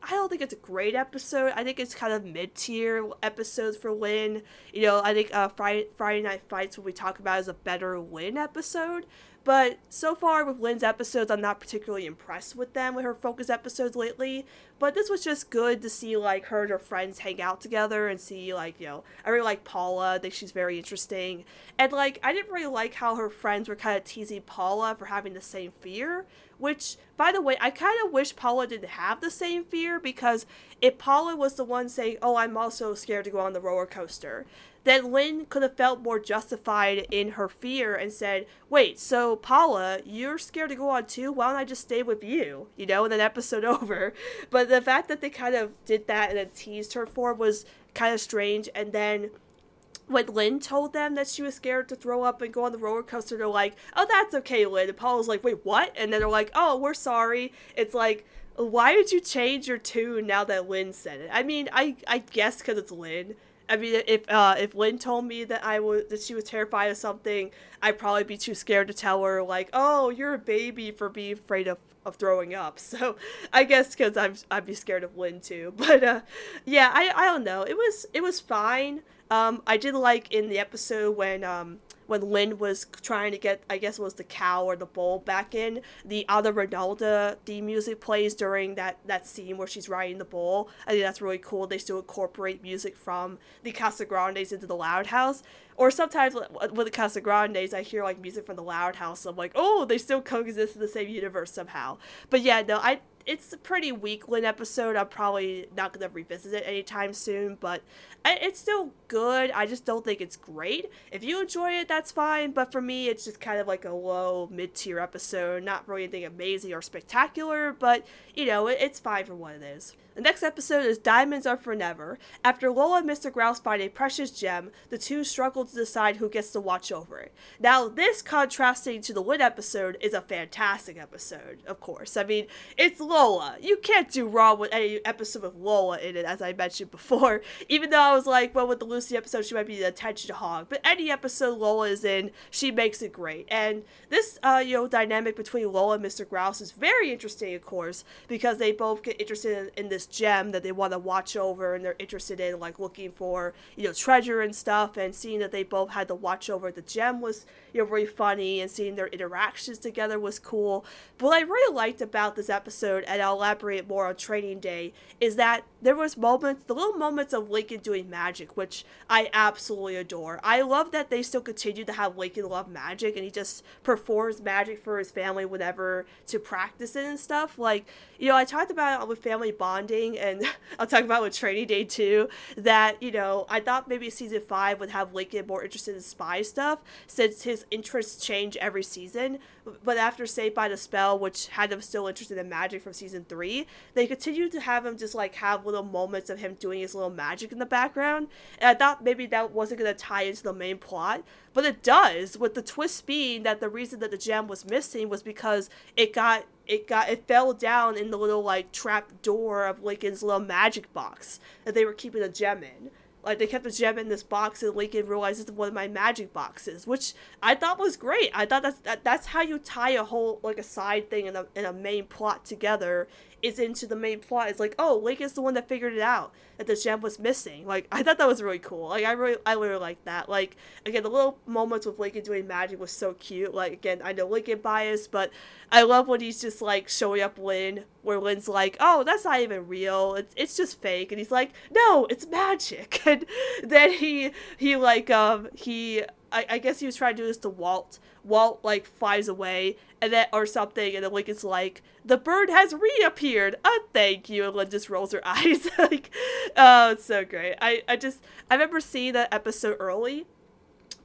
I don't think it's a great episode. I think it's kind of mid tier episodes for Lynn. You know, I think uh, Friday Friday Night Fights, what we talk about, is a better Lynn episode. But so far with Lynn's episodes, I'm not particularly impressed with them with her focus episodes lately. But this was just good to see like her and her friends hang out together and see like you know I really like Paula. I think she's very interesting. And like I didn't really like how her friends were kind of teasing Paula for having the same fear. Which, by the way, I kind of wish Paula didn't have the same fear because if Paula was the one saying, "Oh, I'm also scared to go on the roller coaster," then Lynn could have felt more justified in her fear and said, Wait, so Paula, you're scared to go on too? Why don't I just stay with you? You know, and then episode over. But the fact that they kind of did that and then teased her for was kind of strange. And then when Lynn told them that she was scared to throw up and go on the roller coaster, they're like, Oh, that's okay, Lynn. And Paula's like, Wait, what? And then they're like, Oh, we're sorry. It's like, why did you change your tune now that Lynn said it? I mean, I I guess because it's Lynn. I mean, if uh, if Lynn told me that I was that she was terrified of something, I'd probably be too scared to tell her like, "Oh, you're a baby for being afraid of, of throwing up." So, I guess because I'm I'd be scared of Lynn too. But uh, yeah, I I don't know. It was it was fine. Um, I did like in the episode when um when Lynn was trying to get, I guess it was the cow or the bull back in, the other Ronaldo theme music plays during that, that scene where she's riding the bull. I think that's really cool. They still incorporate music from the Casagrandes into the Loud House. Or sometimes with the Casagrandes, I hear like music from the Loud House. I'm like, oh, they still coexist in the same universe somehow. But yeah, no, I it's a pretty weak Lynn episode. I'm probably not gonna revisit it anytime soon, but it's still good. I just don't think it's great. If you enjoy it, that's fine. But for me, it's just kind of like a low mid tier episode. Not really anything amazing or spectacular, but you know, it, it's fine for what it is. The next episode is Diamonds Are For Never. After Lola and Mr. Grouse find a precious gem, the two struggle to decide who gets to watch over it. Now, this contrasting to the Lynn episode is a fantastic episode, of course. I mean, it's Lola. You can't do wrong with any episode with Lola in it, as I mentioned before. Even though I was like, well, with the Lucy episode, she might be the attention hog. But any episode Lola is in, she makes it great. And this, uh, you know, dynamic between Lola and Mr. Grouse is very interesting, of course, because they both get interested in, in this gem that they want to watch over and they're interested in like looking for you know treasure and stuff. And seeing that they both had to watch over the gem was you know really funny and seeing their interactions together was cool. But what i really liked about this episode and i'll elaborate more on training day is that there was moments the little moments of lincoln doing magic which i absolutely adore. I love that they still continue to have lincoln love magic and he just performs magic for his family whenever to practice it and stuff. Like you know i talked about it with family bonding and i'll talk about with training day too that you know i thought maybe season five would have lincoln more interested in spy stuff since his interests change every season but after saved by the spell which had him still interested in magic from season three they continued to have him just like have little moments of him doing his little magic in the background and i thought maybe that wasn't going to tie into the main plot but it does with the twist being that the reason that the gem was missing was because it got it got it fell down in the little like trap door of Lincoln's little magic box that they were keeping the gem in. Like they kept the gem in this box, and Lincoln realized it's one of my magic boxes, which I thought was great. I thought that's that, that's how you tie a whole like a side thing and a, and a main plot together is into the main plot. It's like, oh, Link is the one that figured it out that the gem was missing. Like I thought that was really cool. Like I really I really like that. Like again, the little moments with Lincoln doing magic was so cute. Like again, I know Lincoln bias, but I love when he's just like showing up Lynn, where Lynn's like, oh, that's not even real. It's it's just fake, and he's like, no, it's magic. And then he he like um he I, I guess he was trying to do this to Walt. Walt like flies away and then or something, and then Lincoln's like, "The bird has reappeared." Oh, thank you. And Lynn just rolls her eyes. like, oh, it's so great. I I just I remember seeing that episode early.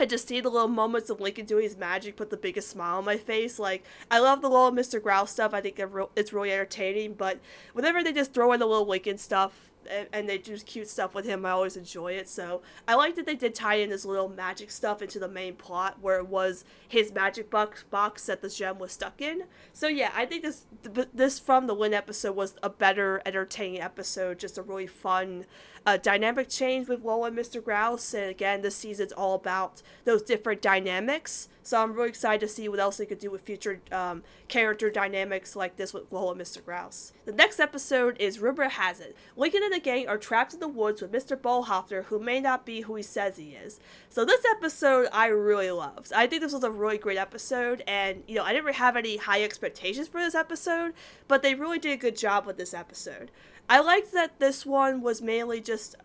I just see the little moments of Lincoln doing his magic put the biggest smile on my face. Like, I love the little Mr. Grouse stuff. I think it's really entertaining. But whenever they just throw in the little Lincoln stuff, and, they do cute stuff with him. I always enjoy it. So I like that they did tie in this little magic stuff into the main plot where it was his magic box box that the gem was stuck in. So yeah, I think this this from the Lynn episode was a better, entertaining episode. Just a really fun uh, dynamic change with Lola and Mr. Grouse. And again, this season's all about those different dynamics. So I'm really excited to see what else they could do with future um, character dynamics like this with Lola and Mr. Grouse. The next episode is Rumor Has It. Lincoln and the gang are trapped in the woods with Mr. Bolhofner, who may not be who he says he is. So this episode I really loved. I think this was a really great episode, and you know I didn't really have any high expectations for this episode, but they really did a good job with this episode. I liked that this one was mainly just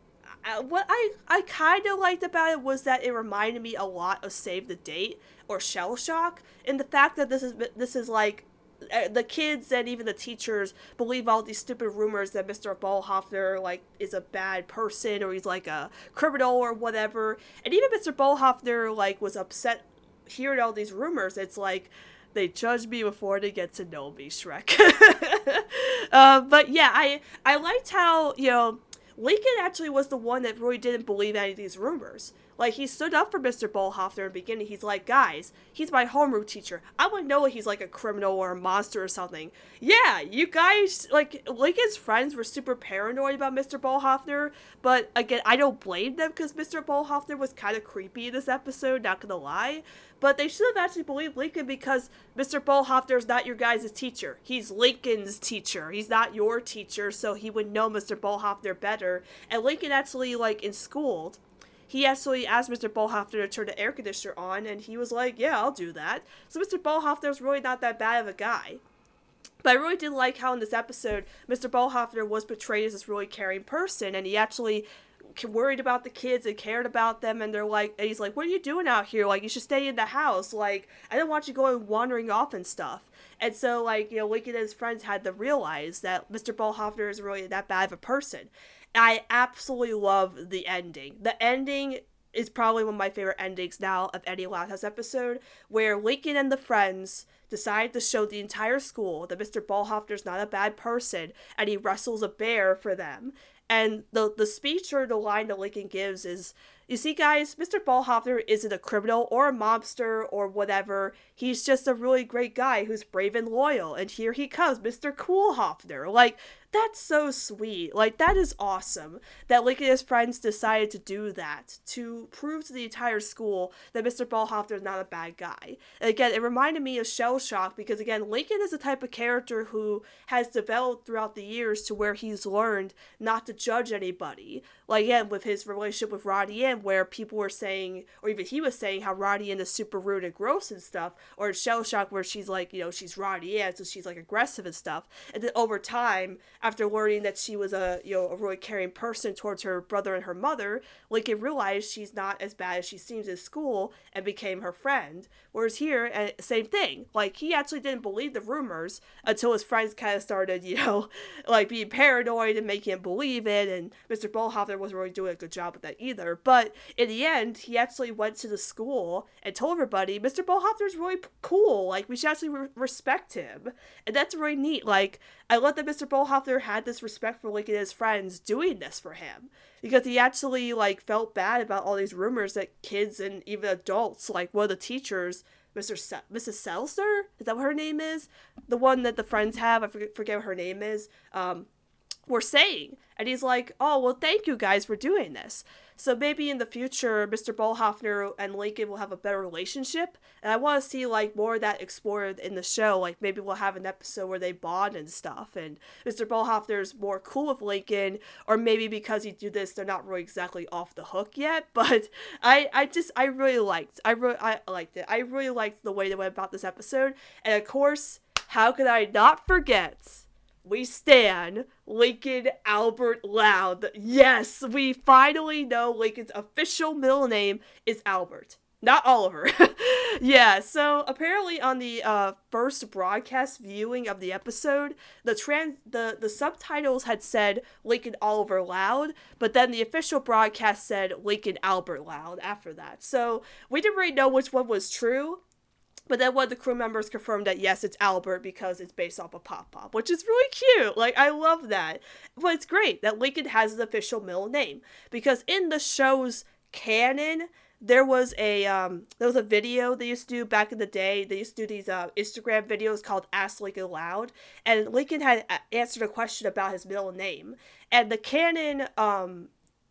what I I kind of liked about it was that it reminded me a lot of Save the Date or Shell Shock, and the fact that this is this is like uh, the kids and even the teachers believe all these stupid rumors that Mr. Bolhofner like is a bad person or he's like a criminal or whatever. And even Mr. Bolhofner like was upset hearing all these rumors. It's like they judge me before they get to know me, Shrek. uh, but yeah, I I liked how you know Lincoln actually was the one that really didn't believe any of these rumors. Like he stood up for Mr. Bolhofner in the beginning. He's like, guys, he's my homeroom teacher. I would know if he's like a criminal or a monster or something. Yeah, you guys like Lincoln's friends were super paranoid about Mr. Bolhofner, but again, I don't blame them because Mr. Bolhofner was kind of creepy in this episode. Not gonna lie, but they should have actually believed Lincoln because Mr. Bolhofner is not your guys' teacher. He's Lincoln's teacher. He's not your teacher, so he would know Mr. Bolhofner better. And Lincoln actually like in school he actually asked Mr. Bolhofner to turn the air conditioner on, and he was like, "Yeah, I'll do that." So Mr. Bolhofner's really not that bad of a guy. But I really did like how in this episode, Mr. Bolhofner was portrayed as this really caring person, and he actually worried about the kids and cared about them and they're like and he's like what are you doing out here like you should stay in the house like i don't want you going wandering off and stuff and so like you know lincoln and his friends had to realize that mr Bolhofner is really that bad of a person i absolutely love the ending the ending is probably one of my favorite endings now of any Loud House episode, where Lincoln and the friends decide to show the entire school that Mr. Bolhofner's not a bad person, and he wrestles a bear for them. And the the speech or the line that Lincoln gives is, "You see, guys, Mr. Bolhofner isn't a criminal or a mobster or whatever. He's just a really great guy who's brave and loyal. And here he comes, Mr. Coolhoffner. Like that's so sweet. Like that is awesome that Lincoln and his friends decided to do that to prove to the entire school that Mr. Bolhofner is not a bad guy. And again, it reminded me of Shell Shock because again, Lincoln is the type of character who has developed throughout the years to where he's learned not to judge anybody. Like again, with his relationship with Ronnie Anne, where people were saying, or even he was saying, how Ronnie Anne is super rude and gross and stuff, or Shell Shock where she's like, you know, she's Ronnie Anne, so she's like aggressive and stuff. And then over time, after learning that she was a you know a really caring person towards her brother and her mother, Lincoln realized she's not as bad as she seems at school and became her friend. Whereas here, uh, same thing. Like he actually didn't believe the rumors until his friends kind of started, you know, like being paranoid and making him believe it. And Mr. Bolhofner wasn't really doing a good job with that either. But in the end, he actually went to the school and told everybody, Mr. Bolhofner's really cool. Like we should actually re- respect him, and that's really neat. Like I love that Mr. Had this respect for Lincoln and his friends doing this for him because he actually like felt bad about all these rumors that kids and even adults, like one of the teachers, Mr. Se- Mrs. Seltzer, is that what her name is? The one that the friends have, I forget, forget what her name is. Um, were saying. And he's like, oh, well, thank you guys for doing this. So maybe in the future, Mr. Bolhofner and Lincoln will have a better relationship. And I want to see like more of that explored in the show. Like maybe we'll have an episode where they bond and stuff. And Mr. Bolhofner's more cool with Lincoln, or maybe because he do this, they're not really exactly off the hook yet. But I, I just, I really liked, I really, I liked it. I really liked the way they went about this episode. And of course, how could I not forget? We stand Lincoln Albert Loud. Yes, we finally know Lincoln's official middle name is Albert, not Oliver. yeah, so apparently on the uh, first broadcast viewing of the episode, the trans the the subtitles had said Lincoln Oliver Loud, but then the official broadcast said Lincoln Albert Loud after that. So we didn't really know which one was true. But then one of the crew members confirmed that yes, it's Albert because it's based off of Pop Pop, which is really cute. Like I love that. But it's great that Lincoln has his official middle name because in the show's canon, there was a um, there was a video they used to do back in the day. They used to do these uh, Instagram videos called Ask Lincoln Loud, and Lincoln had answered a question about his middle name, and the canon um,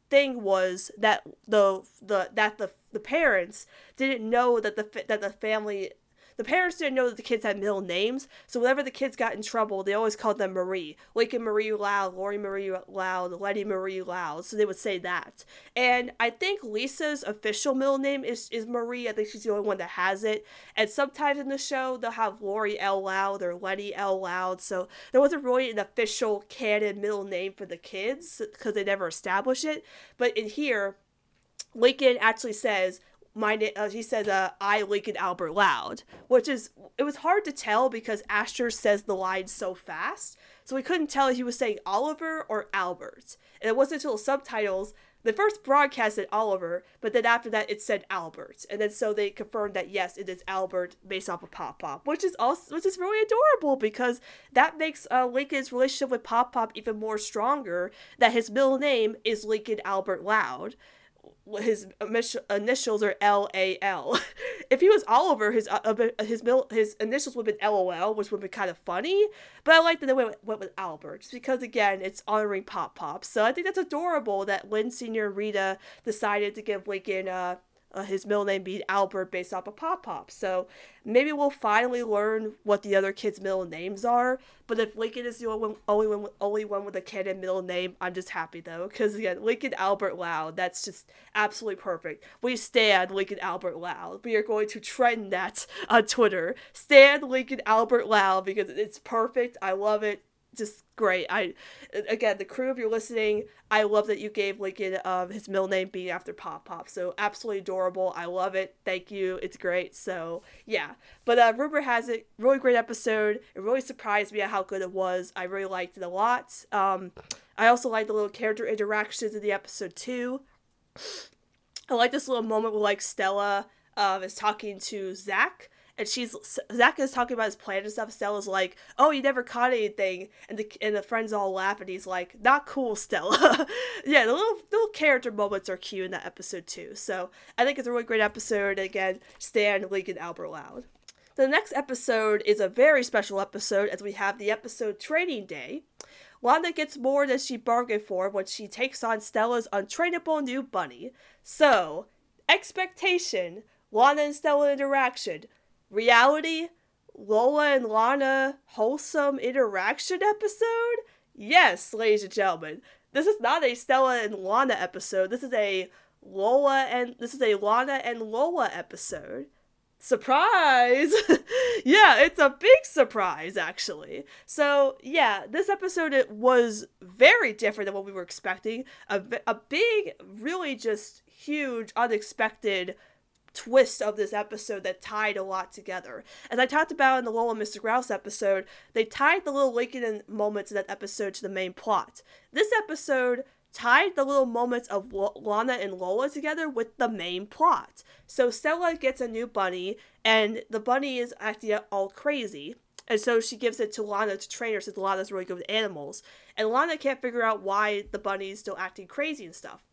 thing was that the the that the the parents didn't know that the that the family the parents didn't know that the kids had middle names, so whenever the kids got in trouble, they always called them Marie. Lincoln Marie Loud, Lori Marie Loud, Leni Marie Loud, so they would say that. And I think Lisa's official middle name is, is Marie. I think she's the only one that has it. And sometimes in the show, they'll have Lori L. Loud or Leni L. Loud, so there wasn't really an official canon middle name for the kids because they never established it. But in here, Lincoln actually says my uh, he says uh, I Lincoln Albert Loud, which is it was hard to tell because Asher says the line so fast, so we couldn't tell if he was saying Oliver or Albert. And it wasn't until subtitles the first broadcast said Oliver, but then after that it said Albert, and then so they confirmed that yes, it is Albert based off of Pop Pop, which is also which is really adorable because that makes uh, Lincoln's relationship with Pop Pop even more stronger. That his middle name is Lincoln Albert Loud, his initials are L A L. If he was Oliver, his uh, uh his his initials would have been L O L, which would be kind of funny. But I like that they went, went with Albert, just because again, it's honoring Pop Pop. So I think that's adorable that Lynn Senior Rita decided to give Lincoln uh, uh, his middle name being Albert based off of Pop Pop. So maybe we'll finally learn what the other kids' middle names are. But if Lincoln is the only one, only one, only one with a canon middle name, I'm just happy though, because again, Lincoln Albert Loud, that's just absolutely perfect. We stand Lincoln Albert Loud. We are going to trend that on Twitter. Stand Lincoln Albert Loud because it's perfect. I love it just great. I again, the crew, if you're listening, I love that you gave Lincoln um, his middle name being after Pop Pop. So absolutely adorable. I love it. Thank you. It's great. So yeah, but uh, rumor has it, really great episode. It really surprised me at how good it was. I really liked it a lot. Um, I also liked the little character interactions in the episode too. I like this little moment where like Stella um, is talking to Zach and she's Zach is talking about his plan and stuff. Stella's like, "Oh, you never caught anything," and the and the friends all laugh, and he's like, "Not cool, Stella." yeah, the little little character moments are cute in that episode too. So I think it's a really great episode. And Again, Stan, Lincoln, Albert Loud. The next episode is a very special episode as we have the episode Training Day. Lana gets more than she bargained for when she takes on Stella's untrainable new bunny. So, expectation, Lana and Stella interaction, reality, Lola and Lana wholesome interaction episode? Yes, ladies and gentlemen. This is not a Stella and Lana episode. This is a Lola and this is a Lana and Lola episode. Surprise! yeah, it's a big surprise actually. So, yeah, this episode it was very different than what we were expecting. A, a big, really just huge, unexpected twist of this episode that tied a lot together. As I talked about in the Lola Mr. Grouse episode, they tied the little Lincoln moments in that episode to the main plot. This episode tied the little moments of Lana and Lola together with the main plot. So Stella gets a new bunny, and the bunny is acting all crazy. And so she gives it to Lana to train her since Lana's really good with animals. And Lana can't figure out why the bunny is still acting crazy and stuff.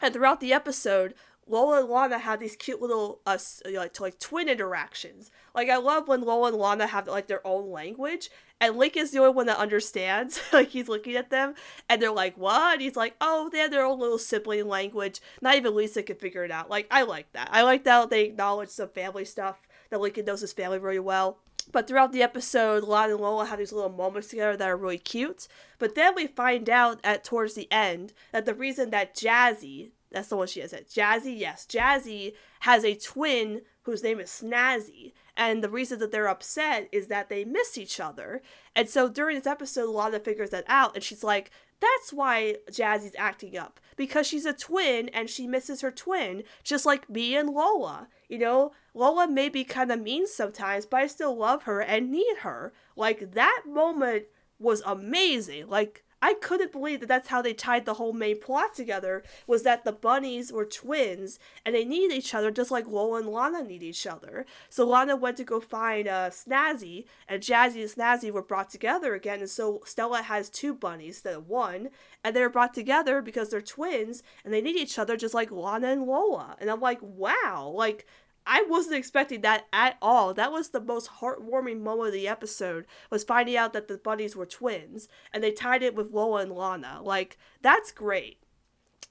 And throughout the episode, Lola and Lana have these cute little uh like like twin interactions. Like I love when Lola and Lana have like their own language, and Link is the only one that understands. like he's looking at them, and they're like, "What?" And he's like, "Oh, they have their own little sibling language." Not even Lisa can figure it out. Like I like that. I like that they acknowledge some family stuff. That Lincoln knows his family really well. But throughout the episode, Lana and Lola have these little moments together that are really cute. But then we find out at towards the end that the reason that Jazzy, that's the one she has it. Jazzy, yes. Jazzy has a twin whose name is Snazzy. And the reason that they're upset is that they miss each other. And so during this episode, Lana figures that out and she's like, that's why Jazzy's acting up. Because she's a twin and she misses her twin, just like me and Lola. You know, Lola may be kind of mean sometimes, but I still love her and need her. Like, that moment was amazing. Like, I couldn't believe that that's how they tied the whole main plot together was that the bunnies were twins and they need each other just like Lola and Lana need each other. So Lana went to go find uh, Snazzy and Jazzy and Snazzy were brought together again and so Stella has two bunnies instead of one and they're brought together because they're twins and they need each other just like Lana and Lola. And I'm like, wow, like I wasn't expecting that at all. That was the most heartwarming moment of the episode was finding out that the bunnies were twins and they tied it with Lola and Lana. Like that's great.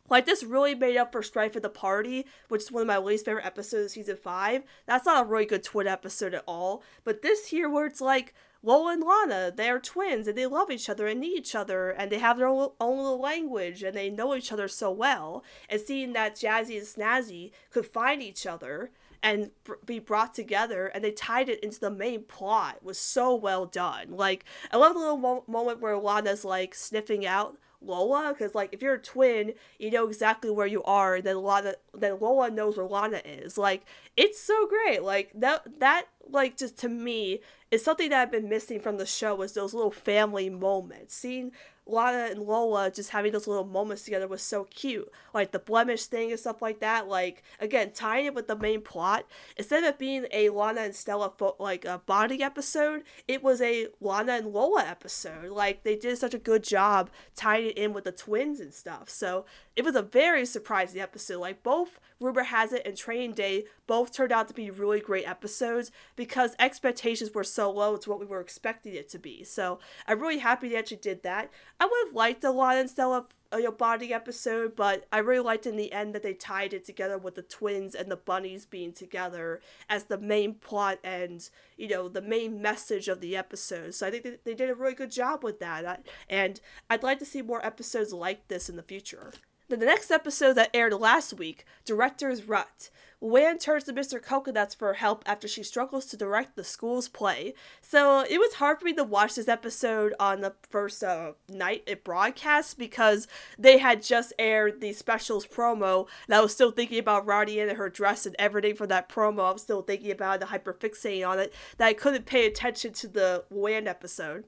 Like this really made up for Strife at the Party, which is one of my least favorite episodes of season five. That's not a really good twin episode at all. But this here where it's like Lola and Lana, they're twins and they love each other and need each other and they have their own, own little language and they know each other so well. And seeing that Jazzy and Snazzy could find each other and be brought together and they tied it into the main plot was so well done like i love the little mo- moment where lana's like sniffing out Lola because like if you're a twin, you know exactly where you are. Then Lana, then Lola knows where Lana is. Like it's so great. Like that that like just to me is something that I've been missing from the show was those little family moments. Seeing Lana and Lola just having those little moments together was so cute. Like the blemish thing and stuff like that. Like again, tying it with the main plot. Instead of it being a Lana and Stella fo- like a bonding episode, it was a Lana and Lola episode. Like they did such a good job tying it in with the twins and stuff. So it was a very surprising episode. Like both Rumor Has It and Training Day both turned out to be really great episodes because expectations were so low to what we were expecting it to be. So I'm really happy they actually did that. I would have liked a lot and Stella uh, your body episode, but I really liked in the end that they tied it together with the twins and the bunnies being together as the main plot and you know the main message of the episode. So I think they did a really good job with that, and I'd like to see more episodes like this in the future. The next episode that aired last week, Director's Rut. Luan turns to Mr. Coconuts for help after she struggles to direct the school's play. So it was hard for me to watch this episode on the first uh, night it broadcast because they had just aired the specials promo and I was still thinking about Ronnie and her dress and everything for that promo. I'm still thinking about the hyperfixating on it, that I couldn't pay attention to the Luan episode.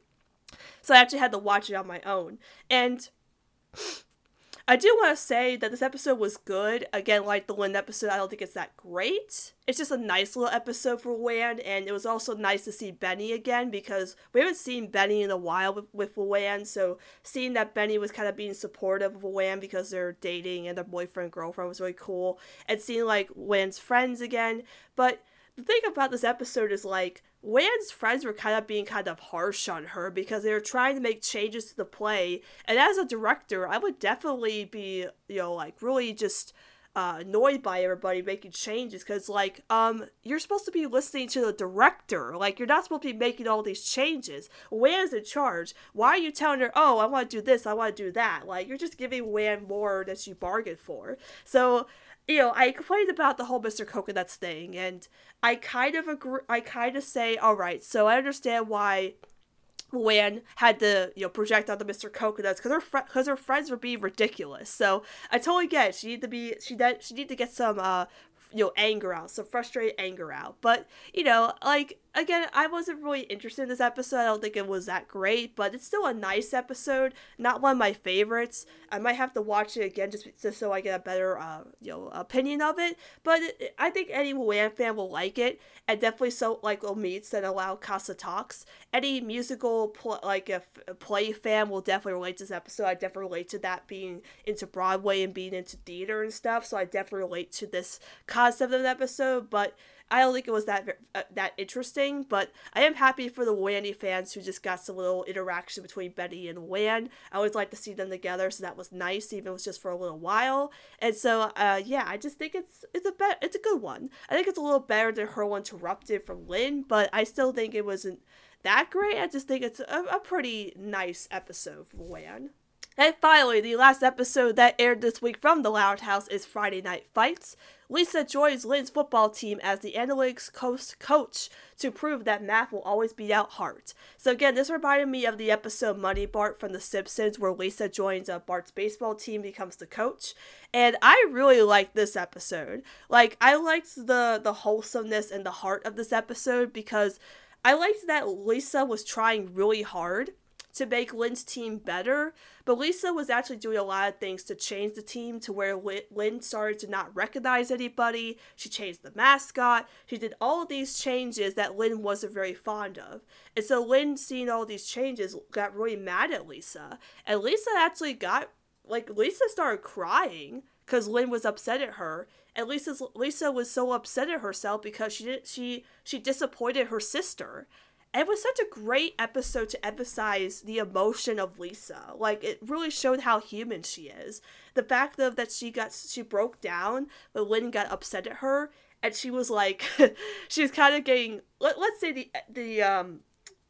So I actually had to watch it on my own. And I do want to say that this episode was good. Again, like the Lynn episode, I don't think it's that great. It's just a nice little episode for Luan, and it was also nice to see Benny again because we haven't seen Benny in a while with, with. So seeing that Benny was kind of being supportive of Luan because they're dating and their boyfriend girlfriend was really cool, and seeing like Luan's friends again. But the thing about this episode is like Luan's friends were kind of being kind of harsh on her because they were trying to make changes to the play. And as a director, I would definitely be, you know, like really just uh, annoyed by everybody making changes because, like, um, you're supposed to be listening to the director. Like, you're not supposed to be making all these changes. Luan's in charge. Why are you telling her, oh, I want to do this, I want to do that? Like, you're just giving Luan more than she bargained for. So, you know, I complained about the whole Mr. Coconuts thing, and I kind of agree. I kind of say, all right, so I understand why Luan had to, you know, project on the Mr. Coconuts because her because fr- her friends were being ridiculous. So I totally get it. She need to be she that she need to get some uh you know anger out, some frustrated anger out. But you know, like again, I wasn't really interested in this episode. I don't think it was that great, but it's still a nice episode. Not one of my favorites. I might have to watch it again just, just so I get a better, uh, you know, opinion of it. But I think any Luan fan will like it, and definitely so like Meets that allow Casa Talks. Any musical pl- like a play fan will definitely relate to this episode. I definitely relate to that being into Broadway and being into theater and stuff. So I definitely relate to this concept of the episode, but I don't think it was that uh, that interesting, but I am happy for the Wanny fans who just got some little interaction between Benny and Luan. I always like to see them together, so that was nice, even if it was just for a little while. And so, uh, yeah, I just think it's it's a be- it's a good one. I think it's a little better than Her one, Interrupted from Lynn, but I still think it wasn't that great. I just think it's a, a pretty nice episode for Luan. And finally, the last episode that aired this week from the Loud House is Friday Night Fights. Lisa joins Lynn's football team as the Analytics Coast coach to prove that math will always beat out heart. So again, this reminded me of the episode Money Bart from The Simpsons where Lisa joins uh, Bart's baseball team, becomes the coach. And I really liked this episode. Like, I liked the, the wholesomeness and the heart of this episode because I liked that Lisa was trying really hard to make Lynn's team better, but Lisa was actually doing a lot of things to change the team to where Lynn started to not recognize anybody. She changed the mascot. She did all of these changes that Lynn wasn't very fond of. And so Lynn, seeing all these changes, got really mad at Lisa. And Lisa actually got, like, Lisa started crying because Lynn was upset at her. And Lisa's, Lisa was so upset at herself because she did, she she disappointed her sister it was such a great episode to emphasize the emotion of Lisa. Like it really showed how human she is. The fact of that she got she broke down, but Lynn got upset at her, and she was like, she was kind of getting let, let's say the the um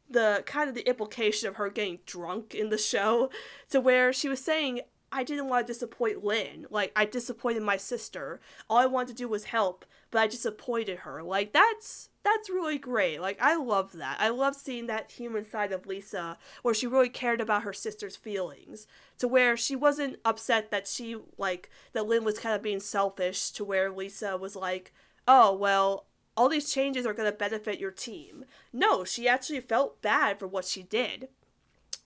the kind of the implication of her getting drunk in the show, to where she was saying. I didn't want to disappoint Lynn. Like, I disappointed my sister. All I wanted to do was help, but I disappointed her. Like, that's that's really great. Like I love that. I love seeing that human side of Lisa where she really cared about her sister's feelings to where she wasn't upset that she like that Lynn was kind of being selfish to where Lisa was like, "Oh, well, all these changes are going to benefit your team." No, she actually felt bad for what she did.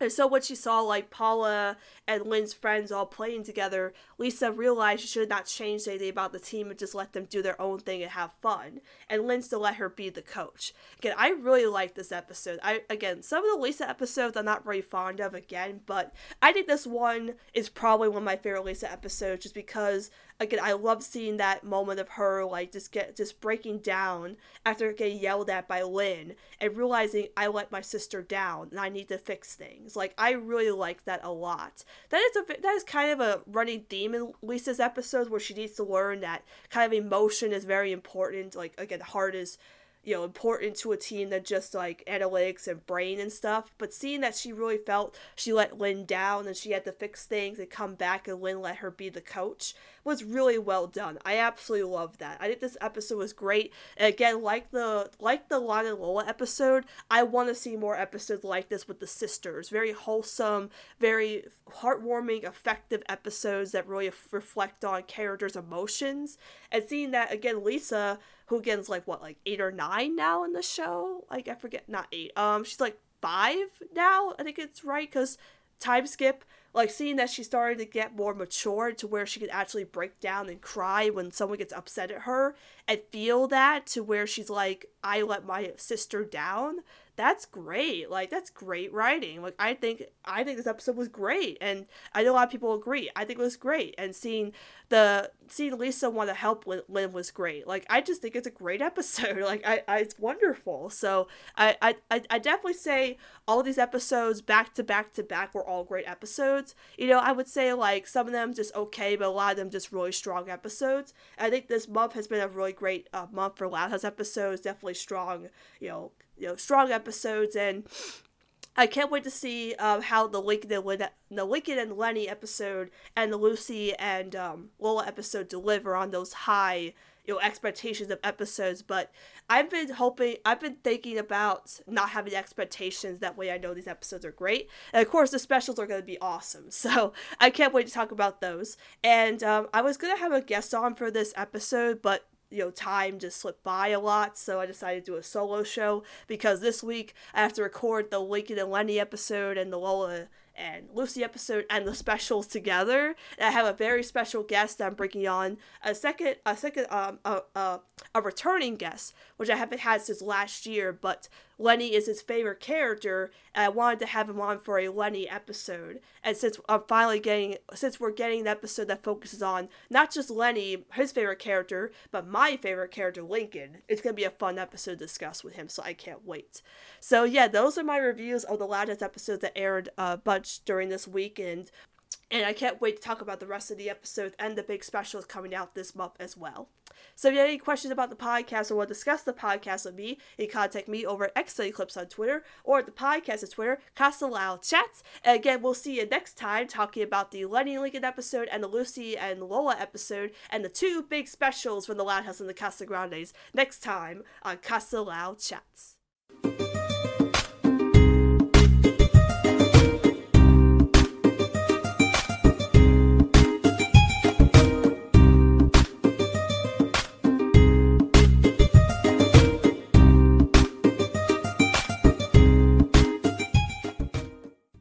And so when she saw like Paula and Lynn's friends all playing together, Lisa realized she should not change anything about the team and just let them do their own thing and have fun. And Lynn still let her be the coach. Again, I really like this episode. I again, some of the Lisa episodes I'm not very fond of again, but I think this one is probably one of my favorite Lisa episodes just because again, I love seeing that moment of her like just get just breaking down after getting yelled at by Lynn and realizing I let my sister down and I need to fix things. Like I really like that a lot. That is a that is kind of a running theme in Lisa's episodes where she needs to learn that kind of emotion is very important. Like again, heart is you know important to a team than just like analytics and brain and stuff but seeing that she really felt she let lynn down and she had to fix things and come back and lynn let her be the coach was really well done. I absolutely love that. I think this episode was great. And again, like the like the Lana and Lola episode, I want to see more episodes like this with the sisters. Very wholesome, very heartwarming, effective episodes that really reflect on characters' emotions. And seeing that again, Lisa, who again's like what, like eight or nine now in the show? Like I forget, not eight. Um, she's like five now. I think it's right because time skip like seeing that she's starting to get more mature to where she can actually break down and cry when someone gets upset at her and feel that to where she's like i let my sister down that's great. Like that's great writing. Like I think I think this episode was great, and I know a lot of people agree. I think it was great, and seeing the seeing Lisa want to help with Lynn was great. Like I just think it's a great episode. Like I, I it's wonderful. So I, I I definitely say all these episodes back to back to back were all great episodes. You know I would say like some of them just okay, but a lot of them just really strong episodes. I think this month has been a really great uh, month for Loud House episodes. Definitely strong. You know you know strong episodes and I can't wait to see um, how the Lincoln and the Lincoln and Leni episode and the Lucy and um, Lola episode deliver on those high you know expectations of episodes. But I've been hoping, I've been thinking about not having expectations. That way, I know these episodes are great, and of course, the specials are going to be awesome. So I can't wait to talk about those. And um, I was gonna have a guest on for this episode, but you know, time just slipped by a lot, so I decided to do a solo show because this week I have to record the Lincoln and Leni episode and the Lola and Lucy episode and the specials together. And I have a very special guest I'm bringing on a second a second um a, a, a returning guest, which I haven't had since last year, but Leni is his favorite character, and I wanted to have him on for a Leni episode. And since I'm finally getting, since we're getting an episode that focuses on not just Leni, his favorite character, but my favorite character, Lincoln, it's gonna be a fun episode to discuss with him. So I can't wait. So yeah, those are my reviews of the latest episodes that aired a bunch during this week, and and I can't wait to talk about the rest of the episodes and the big specials coming out this month as well. So if you have any questions about the podcast or want to discuss the podcast with me, you can contact me over at X on Twitter or at the podcast on Twitter, Casa Loud Chats. And again, we'll see you next time talking about the Leni Lincoln episode and the Lucy and Lola episode and the two big specials from the Loud House and the Casagrandes next time on Casa Loud Chats.